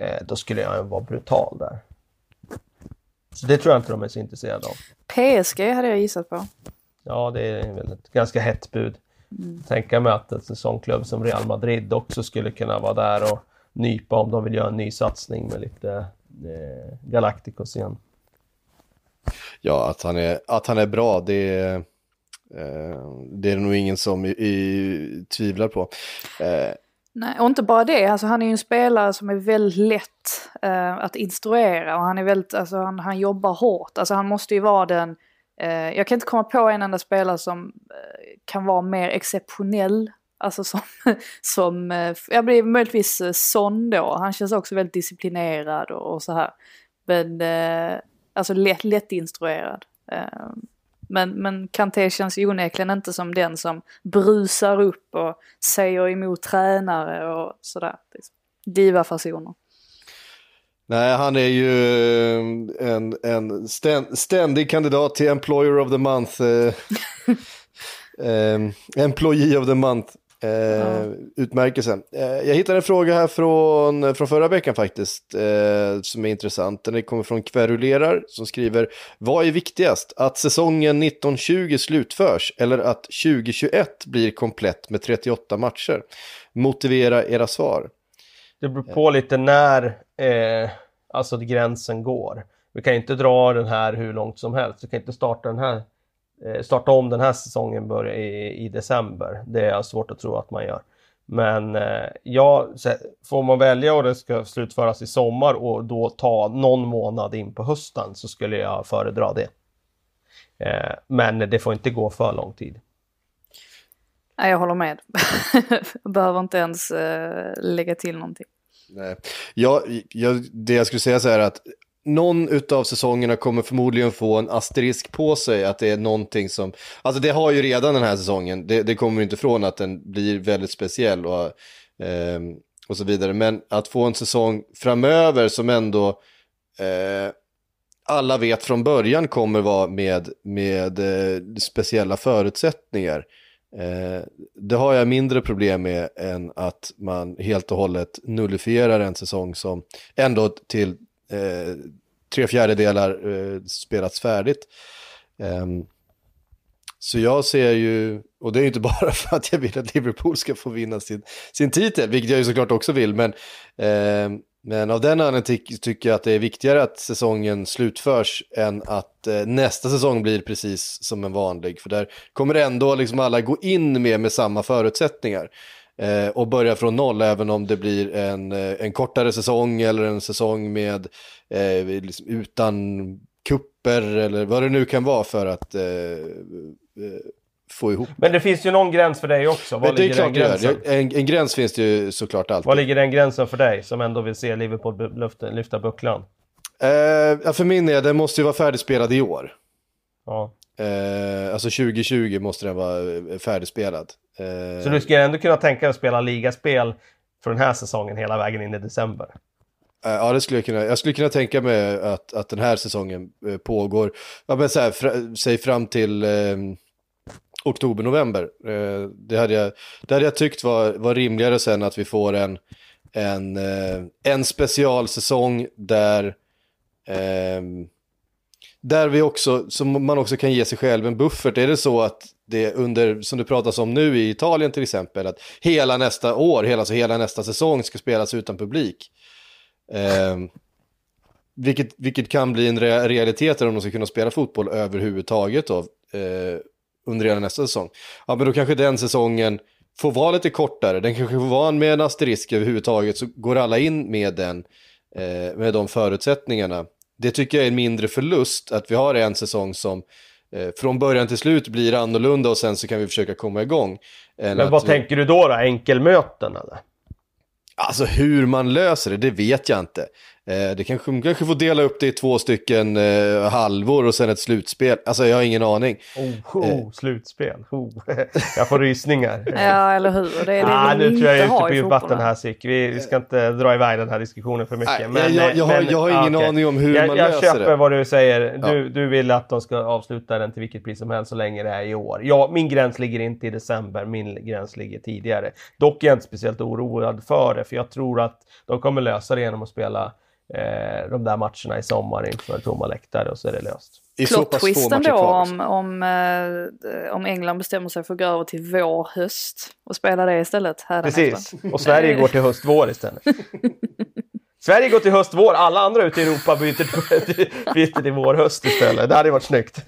Eh, då skulle han vara brutal där. Så det tror jag inte de är så intresserade av. PSG hade jag gissat på. Ja, det är väl ett ganska hett bud. Mm. Tänka mig att en säsongklubb som Real Madrid också skulle kunna vara där och nypa om de vill göra en ny satsning med lite eh, Galacticos igen. Ja, att han är, att han är bra, det är, eh, det är nog ingen som i, i, tvivlar på. Eh, Nej, och inte bara det. Alltså, han är ju en spelare som är väldigt lätt eh, att instruera och han är väldigt, alltså han, han jobbar hårt. Alltså han måste ju vara den, eh, jag kan inte komma på en enda spelare som eh, kan vara mer exceptionell. Alltså som, <laughs> som eh, jag blir möjligtvis eh, Son då. Han känns också väldigt disciplinerad och, och så här. Men, eh, alltså lätt, lättinstruerad. Eh, men, men Kanté känns ju onekligen inte som den som brusar upp och säger emot tränare och sådär. Liksom. Diva-fasoner. Nej, han är ju eh, en, en ständig kandidat till Employer of the Month. Eh, <laughs> eh employee of the Month. Eh, Utmärkelsen. Eh, jag hittade en fråga här från, från förra veckan faktiskt, eh, som är intressant. Den kommer från Kverulerar som skriver, vad är viktigast? Att säsongen 1920 slutförs eller att 2021 blir komplett med 38 matcher? Motivera era svar. Det beror på lite när eh, alltså gränsen går. Vi kan inte dra den här hur långt som helst. Vi kan inte starta den här starta om den här säsongen börjar i, i december. Det är svårt att tro att man gör. Men eh, ja, får man välja och det ska slutföras i sommar och då ta någon månad in på hösten så skulle jag föredra det. Eh, men det får inte gå för lång tid. Nej, jag håller med. jag <laughs> behöver inte ens lägga till någonting. Nej. Ja, jag, det jag skulle säga så här att någon av säsongerna kommer förmodligen få en asterisk på sig att det är någonting som, alltså det har ju redan den här säsongen, det, det kommer inte ifrån att den blir väldigt speciell och eh, och så vidare. Men att få en säsong framöver som ändå eh, alla vet från början kommer vara med, med eh, speciella förutsättningar. Eh, det har jag mindre problem med än att man helt och hållet nullifierar en säsong som ändå till eh, tre fjärdedelar eh, spelats färdigt. Um, så jag ser ju, och det är ju inte <laughs> bara för att jag vill att Liverpool ska få vinna sin, sin titel, vilket jag ju såklart också vill, men, eh, men av den anledningen ty tycker jag att det är viktigare att säsongen slutförs än att eh, nästa säsong blir precis som en vanlig, för där kommer ändå liksom alla gå in med, med samma förutsättningar eh, och börja från noll, även om det blir en, eh, en kortare säsong eller en säsong med eh, liksom utan kupper eller vad det nu kan vara för att eh, eh, få ihop. Men det finns ju någon gräns för dig också. Var ligger den gränsen? En, en, gräns finns det ju såklart alltid. Var ligger den gränsen för dig som ändå vill se Liverpool lyfta, lyfta bucklan? Eh, för min del, den måste ju vara färdigspelad i år. Ja. Eh, alltså 2020 måste den vara eh, färdigspelad. Eh, Så du skulle ändå kunna tänka dig att spela ligaspel för den här säsongen hela vägen in i december? Eh, ja, det skulle jag kunna. Jag skulle kunna tänka mig att, att den här säsongen eh, pågår, ja men så här, fra, säg fram till eh, oktober, november. Eh, det, hade jag, det hade jag tyckt var, var rimligare sen att vi får en, en, eh, en specialsäsong där, där vi också, som man också kan ge sig själv en buffert. Är det så att det under, som det pratas om nu i Italien till exempel, att hela nästa år, hela, alltså hela nästa säsong ska spelas utan publik. Eh, vilket, vilket kan bli en re realitet om de ska kunna spela fotboll överhuvudtaget då, eh, under hela nästa säsong. Ja, men då kanske den säsongen får vara lite kortare, den kanske får vara med en asterisk överhuvudtaget, så går alla in med den, eh, med de förutsättningarna. Det tycker jag är en mindre förlust, att vi har en säsong som från början till slut blir annorlunda och sen så kan vi försöka komma igång. Men vad vi... tänker du då, då? Enkelmöten eller? Alltså hur man löser det, det vet jag inte. Eh, det kanske, kanske får dela upp det i två stycken eh, halvor och sen ett slutspel. Alltså jag har ingen aning. Oh, oh eh. slutspel. Oh. <laughs> jag får rysningar. <laughs> ja, eller hur. Det är det ah, nu tror jag jag är ute på djupt vatten här Sick. Vi, vi, ska inte dra iväg den här diskussionen för mycket. Nej, men, jag, jag, har, jag har ingen okay. aning om hur jag, man jag löser det. Jag köper vad du säger. Du, ja. du vill att de ska avsluta den till vilket pris som helst så länge det är i år. Ja, min gräns ligger inte i december. Min gräns ligger tidigare. Dock är jag inte speciellt oroad för det, för jag tror att de kommer lösa det genom att spela eh, de där matcherna i sommar inför tomma läktare och så är det löst. Plot-twisten då om, om, eh, om England bestämmer sig för att gå över till vår, höst och spela det istället. Precis, och Sverige går till höst, vår istället. <laughs> Sverige går till höst, vår, alla andra ute i Europa byter till, <laughs> byter till vår, höst istället. Det hade varit snyggt.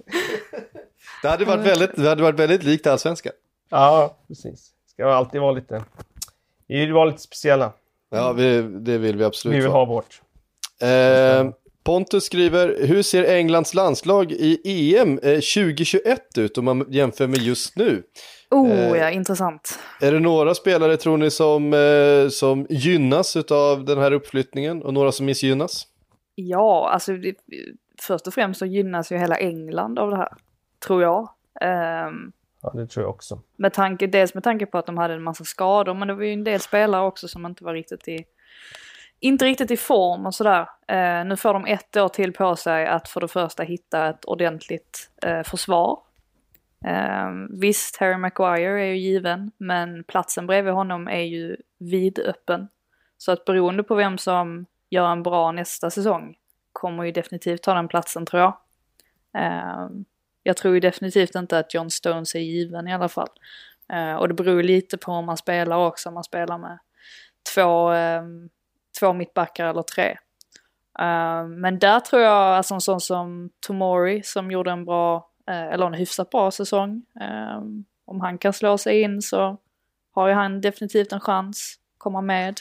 Det hade varit väldigt, det hade varit väldigt likt allsvenskan. Ja, precis. Ska alltid vara lite... Vi vill vara lite speciella. Ja, vi, det vill vi absolut Vi vill ha vårt. Eh, Pontus skriver, hur ser Englands landslag i EM 2021 eh, ut om man jämför med just nu? Oh eh, ja, intressant. Är det några spelare tror ni som, eh, som gynnas av den här uppflyttningen och några som missgynnas? Ja, alltså det, först och främst så gynnas ju hela England av det här, tror jag. Um, ja, det tror jag också. Med tanke, dels med tanke på att de hade en massa skador, men det var ju en del spelare också som inte var riktigt i inte riktigt i form och sådär. Eh, nu får de ett år till på sig att för det första hitta ett ordentligt eh, försvar. Eh, visst, Harry Maguire är ju given, men platsen bredvid honom är ju vidöppen. Så att beroende på vem som gör en bra nästa säsong kommer ju definitivt ta den platsen tror jag. Eh, jag tror ju definitivt inte att John Stones är given i alla fall. Eh, och det beror lite på om man spelar också, om man spelar med två ehm, två mittbackar eller tre. Uh, men där tror jag, alltså en sån som Tomori som gjorde en bra, uh, eller en hyfsat bra säsong. Uh, om han kan slå sig in så har ju han definitivt en chans att komma med.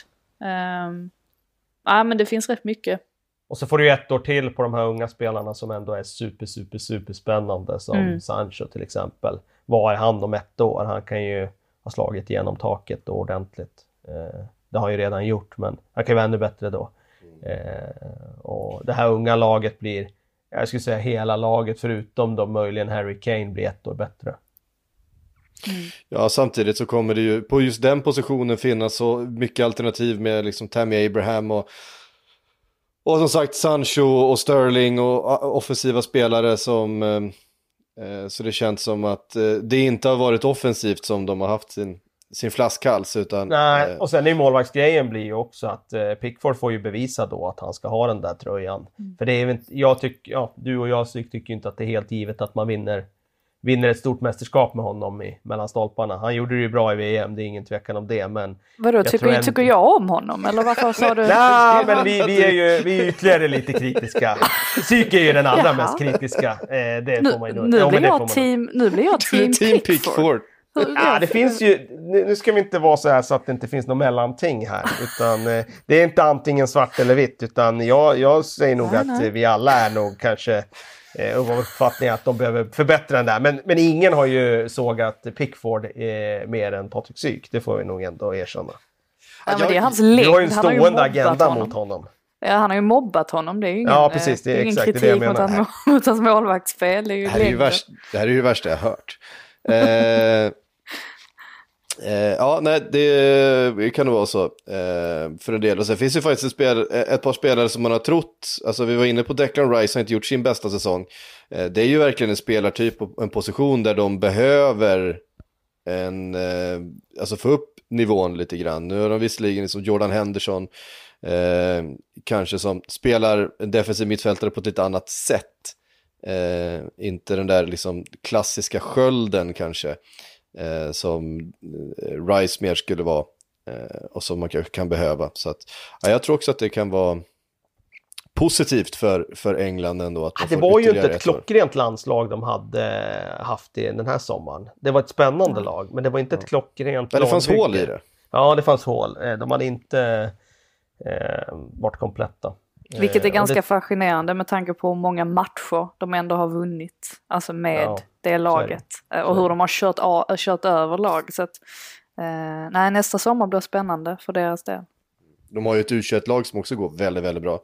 Ja men det finns rätt mycket. Och så får du ett år till på de här unga spelarna som ändå är super, super, super spännande som mm. Sancho till exempel. Vad är han om ett år? Han kan ju ha slagit igenom taket ordentligt. Det har han ju redan gjort, men han kan ju vara ännu bättre då. Eh, och det här unga laget blir, jag skulle säga hela laget förutom då möjligen Harry Kane blir ett år bättre. Ja, samtidigt så kommer det ju på just den positionen finnas så mycket alternativ med liksom Tammy Abraham och, och som sagt Sancho och Sterling och offensiva spelare som... Eh, eh, så det känns som att eh, det inte har varit offensivt som de har haft sin, sin flaskhals utan... Nej, eh, och sen är målvaktsgrejen blir ju också att eh, Pickford får ju bevisa då att han ska ha den där tröjan. För det är jag tycker, ja, du och jag tycker inte att det är helt givet att man vinner, vinner ett stort mästerskap med honom i, mellan stolparna. Han gjorde det ju bra i VM, det är ingen tvekan om det, men... Vadå, Jag tycker, ändå- tycker jag om honom? Eller varför sa du? <laughs> Nej, men vi, vi är ju vi är ytterligare lite kritiska. Psyke är ju den allra mest kritiska. Eh, det Nu, får man ju nu, Ja, blir det får jag man- team, nu blir jag team, team Pickford. Pickford. Ja, det finns ju, nu ska vi inte vara så här så att det inte finns något mellanting här. <laughs> Utan eh, det är inte antingen svart eller vitt. Utan jag, jag säger nog Nej, att nej. eh, vi alla är nog kanske eh, av uppfattningen att de behöver förbättra den där. Men, men ingen har ju sågat Pickford eh, mer än Patrik Syk. Det får vi nog ändå erkänna. Ja, men det är hans Du längd. har ju en ju stående mobbat agenda honom. mot honom. Ja, han har ju mobbat honom. Det är ju ingen, Ja, precis, det är eh, ingen exakt det kritik jag mot, hans, mot hans målvaktsspel. Det är ju Det här är ju, värst, det här är ju det värsta jag har hört. Eh, eh, ja, nej, det kan nog vara så eh, för en del. Och sen finns det faktiskt ett, spel, eh, ett par spelare som man har trott, alltså vi var inne på Declan Rice har inte gjort sin bästa säsong. Eh, det är ju verkligen en spelartyp och en position där de behöver en, eh, alltså få upp nivån lite grann. Nu har de visserligen som Jordan Henderson, eh, kanske som spelar en defensiv mittfältare på ett lite annat sätt. Eh, inte den där liksom klassiska skölden kanske, eh, som eh, Rice mer skulle vara eh, och som man kanske kan behöva. Så att, ja, jag tror också att det kan vara positivt för, för England ändå. Att Ah, Det var ju inte ett klockrent landslag de hade haft i den här sommaren. Det var ett spännande lag, men det var inte ett klockrent Men det fanns hål i det. Ja, det fanns hål. Eh, De hade inte eh, varit kompletta. Vilket är Eh, ganska det- fascinerande med tanke på hur många matcher de ändå har vunnit. Alltså med Ja, det laget. Eh, Och hur de har kört, a- kört över lag. Så att, eh, nej, nästa sommar blir spännande för deras del. De har ju ett u lag som också går väldigt, väldigt bra.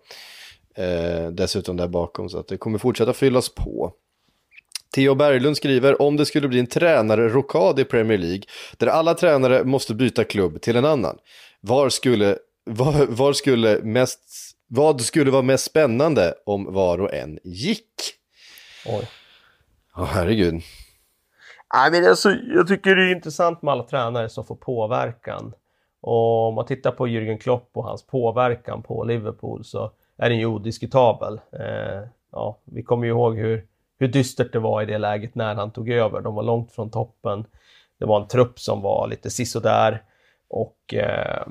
Eh, dessutom där bakom, så att det kommer fortsätta fyllas på. Theo Berglund skriver, om det skulle bli en tränare-rokad i Premier League, där alla tränare måste byta klubb till en annan, var skulle, <laughs> var, var skulle mest, vad skulle vara mest spännande om var och en gick? Oj. Åh herregud. Nej, men alltså, jag tycker det är intressant med alla tränare som får påverkan. Och om man tittar på Jürgen Klopp och hans påverkan på Liverpool så är den ju odiskutabel. Eh, ja, vi kommer ju ihåg hur, hur dystert det var i det läget när han tog över. De var långt från toppen. Det var en trupp som var lite sisådär. Och eh,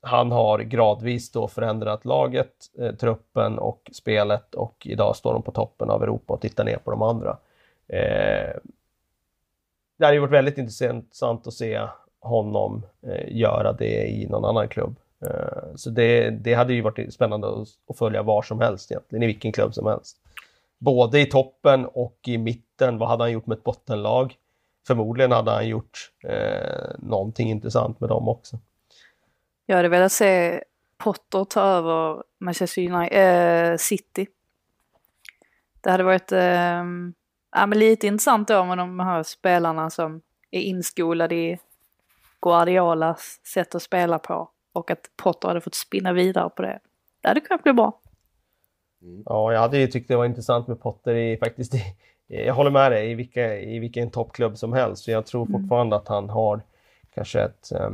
han har gradvis då förändrat laget, eh, truppen och spelet och idag står de på toppen av Europa och tittar ner på de andra. Eh, det hade ju varit väldigt intressant att se honom eh, göra det i någon annan klubb. Eh, så det, det hade ju varit spännande att, att följa var som helst egentligen, i vilken klubb som helst. Både i toppen och i mitten. Vad hade han gjort med ett bottenlag? Förmodligen hade han gjort eh, någonting intressant med dem också. Jag hade velat se Potter ta över Manchester United, eh, City. Det hade varit eh, ja, men lite intressant då med de här spelarna som är inskolade i Guardiolas sätt att spela på. Och att Potter hade fått spinna vidare på det. Det hade kunnat bli bra. Ja, jag hade ju tyckt det var intressant med Potter i faktiskt i, jag håller med dig i, vilka, i vilken toppklubb som helst. Så jag tror fortfarande att han har kanske ett, eh,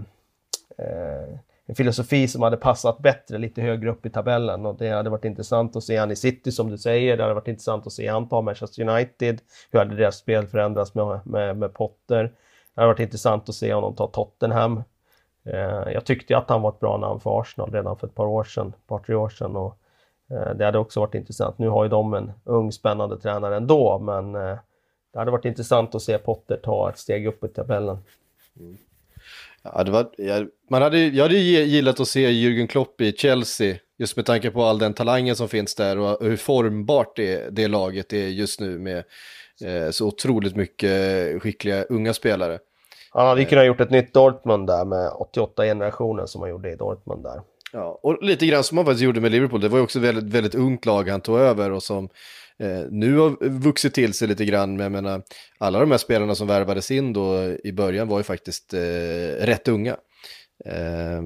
eh, en filosofi som hade passat bättre lite högre upp i tabellen. Och det hade varit intressant att se han i City som du säger. Det hade varit intressant att se han ta Manchester United. Hur hade deras spel förändrats med, med, med Potter? Det hade varit intressant att se honom ta Tottenham. Eh, jag tyckte att han var ett bra namn för Arsenal redan för ett par år sedan, ett par tre år sedan. Och, eh, det hade också varit intressant. Nu har ju de en ung spännande tränare ändå, men eh, det hade varit intressant att se Potter ta ett steg upp i tabellen. Ja, det var, jag, man hade, jag hade gillat att se Jürgen Klopp i Chelsea, just med tanke på all den talangen som finns där och hur formbart det, det laget är just nu med eh, så otroligt mycket skickliga unga spelare. Han hade ju kunnat gjort ett nytt Dortmund där med 88 generationer som han gjorde i Dortmund där. Ja, och lite grann som han faktiskt gjorde med Liverpool. Det var ju också ett väldigt, väldigt ungt lag han tog över och som eh, nu har vuxit till sig lite grann. Men jag menar, alla de här spelarna som värvades in då i början var ju faktiskt eh, rätt unga. Eh,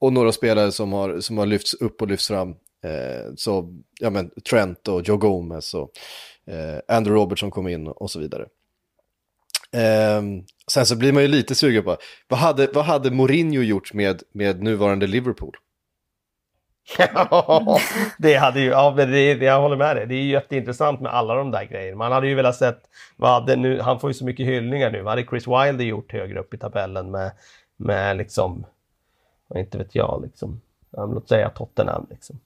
och några spelare som har, som har lyfts upp och lyfts fram. Eh, så, ja men Trent och Joe Gomez och eh, Andrew Robertson kom in och så vidare. Eh, sen så blir man ju lite sugen på, vad hade, vad hade Mourinho gjort med, med nuvarande Liverpool? <laughs> det hade ju, ja, det, det, jag håller med dig. Det är ju jätteintressant med alla de där grejerna. Man hade ju velat sett, vad hade nu, han får ju så mycket hyllningar nu. Vad hade Chris Wilder gjort högre upp i tabellen med, med liksom, inte vet jag, liksom, låt säga Tottenham liksom.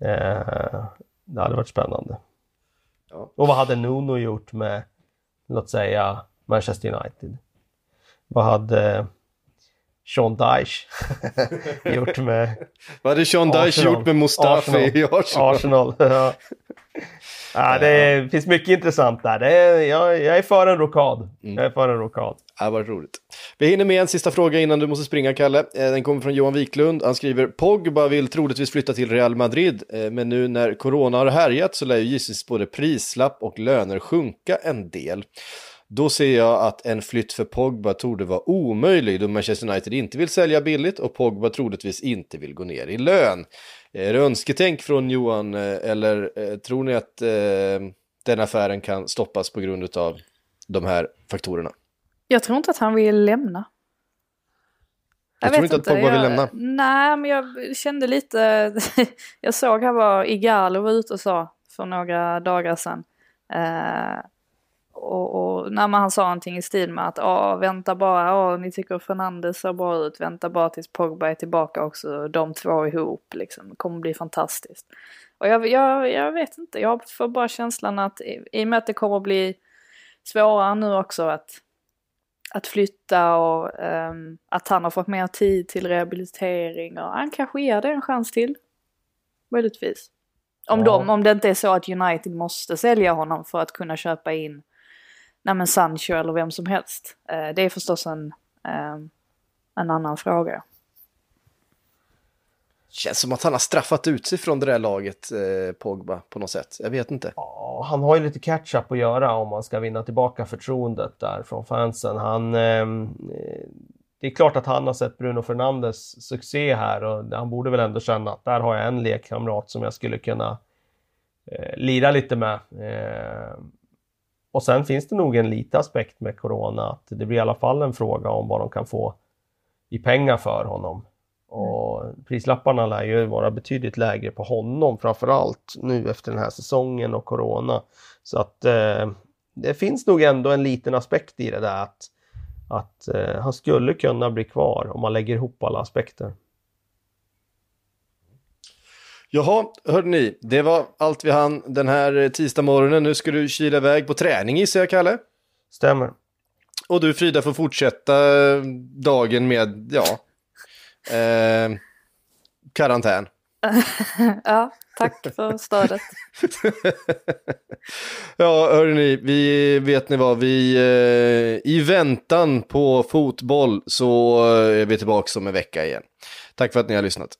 Eh, det hade varit spännande. Ja. Och vad hade Nuno gjort med, låt säga, Manchester United? Vad hade Sean Dyche <laughs> gjort med... Vad hade Sean Dyche gjort med Mustafi i Arsenal? Arsenal ja. Ja, det finns mycket intressant där. Det är, jag, jag är för en rokad. Mm. Jag är för en rokad. Ja, vad roligt. Vi hinner med en sista fråga innan du måste springa, Kalle. Eh, den kommer från Johan Wiklund. Han skriver Pogba vill troligtvis flytta till Real Madrid, eh, men nu när corona har härjat så lär ju gissningsvis både prislapp och löner sjunka en del. Då ser jag att en flytt för Pogba torde vara omöjlig då Manchester United inte vill sälja billigt och Pogba troligtvis inte vill gå ner i lön. Är det önsketänk från Johan eh, eller eh, tror ni att eh, den affären kan stoppas på grund av de här faktorerna? Jag tror inte att han vill lämna. Jag, jag tror inte att Pogba jag, vill lämna. Nej, men jag kände lite... <laughs> jag såg här vad Igalo var ute och sa för några dagar sedan. Uh, och, och när han sa någonting i stil med att vänta bara, ni tycker Fernandes ser bra ut, vänta bara tills Pogba är tillbaka också, de två ihop liksom, kommer bli fantastiskt. Och jag, jag, jag vet inte, jag får bara känslan att i, i och med att det kommer bli svårare nu också att, att flytta och um, att han har fått mer tid till rehabilitering och han kanske ger det en chans till. Möjligtvis. Om, ja. de, om det inte är så att United måste sälja honom för att kunna köpa in nej men Sancho eller vem som helst. Eh, det är förstås en, eh, en annan fråga. Känns som att han har straffat ut sig från det där laget, eh, Pogba, på något sätt. Jag vet inte. Ja, han har ju lite catch-up att göra om man ska vinna tillbaka förtroendet där från fansen. Han, eh, det är klart att han har sett Bruno Fernandes succé här och han borde väl ändå känna att där har jag en lekkamrat som jag skulle kunna eh, lira lite med. Eh, och sen finns det nog en liten aspekt med Corona att det blir i alla fall en fråga om vad de kan få i pengar för honom. Och prislapparna lär ju vara betydligt lägre på honom framförallt nu efter den här säsongen och Corona. Så att eh, det finns nog ändå en liten aspekt i det där att, att eh, han skulle kunna bli kvar om man lägger ihop alla aspekter. Jaha, hörde ni, det var allt vi hann den här tisdag morgonen. Nu ska du kila iväg på träning gissar jag, Kalle? Stämmer. Och du Frida får fortsätta dagen med, ja, eh, karantän. <laughs> ja, tack för stödet. <laughs> ja, hörni, vi vet ni vad, vi eh, i väntan på fotboll så är vi tillbaka om en vecka igen. Tack för att ni har lyssnat.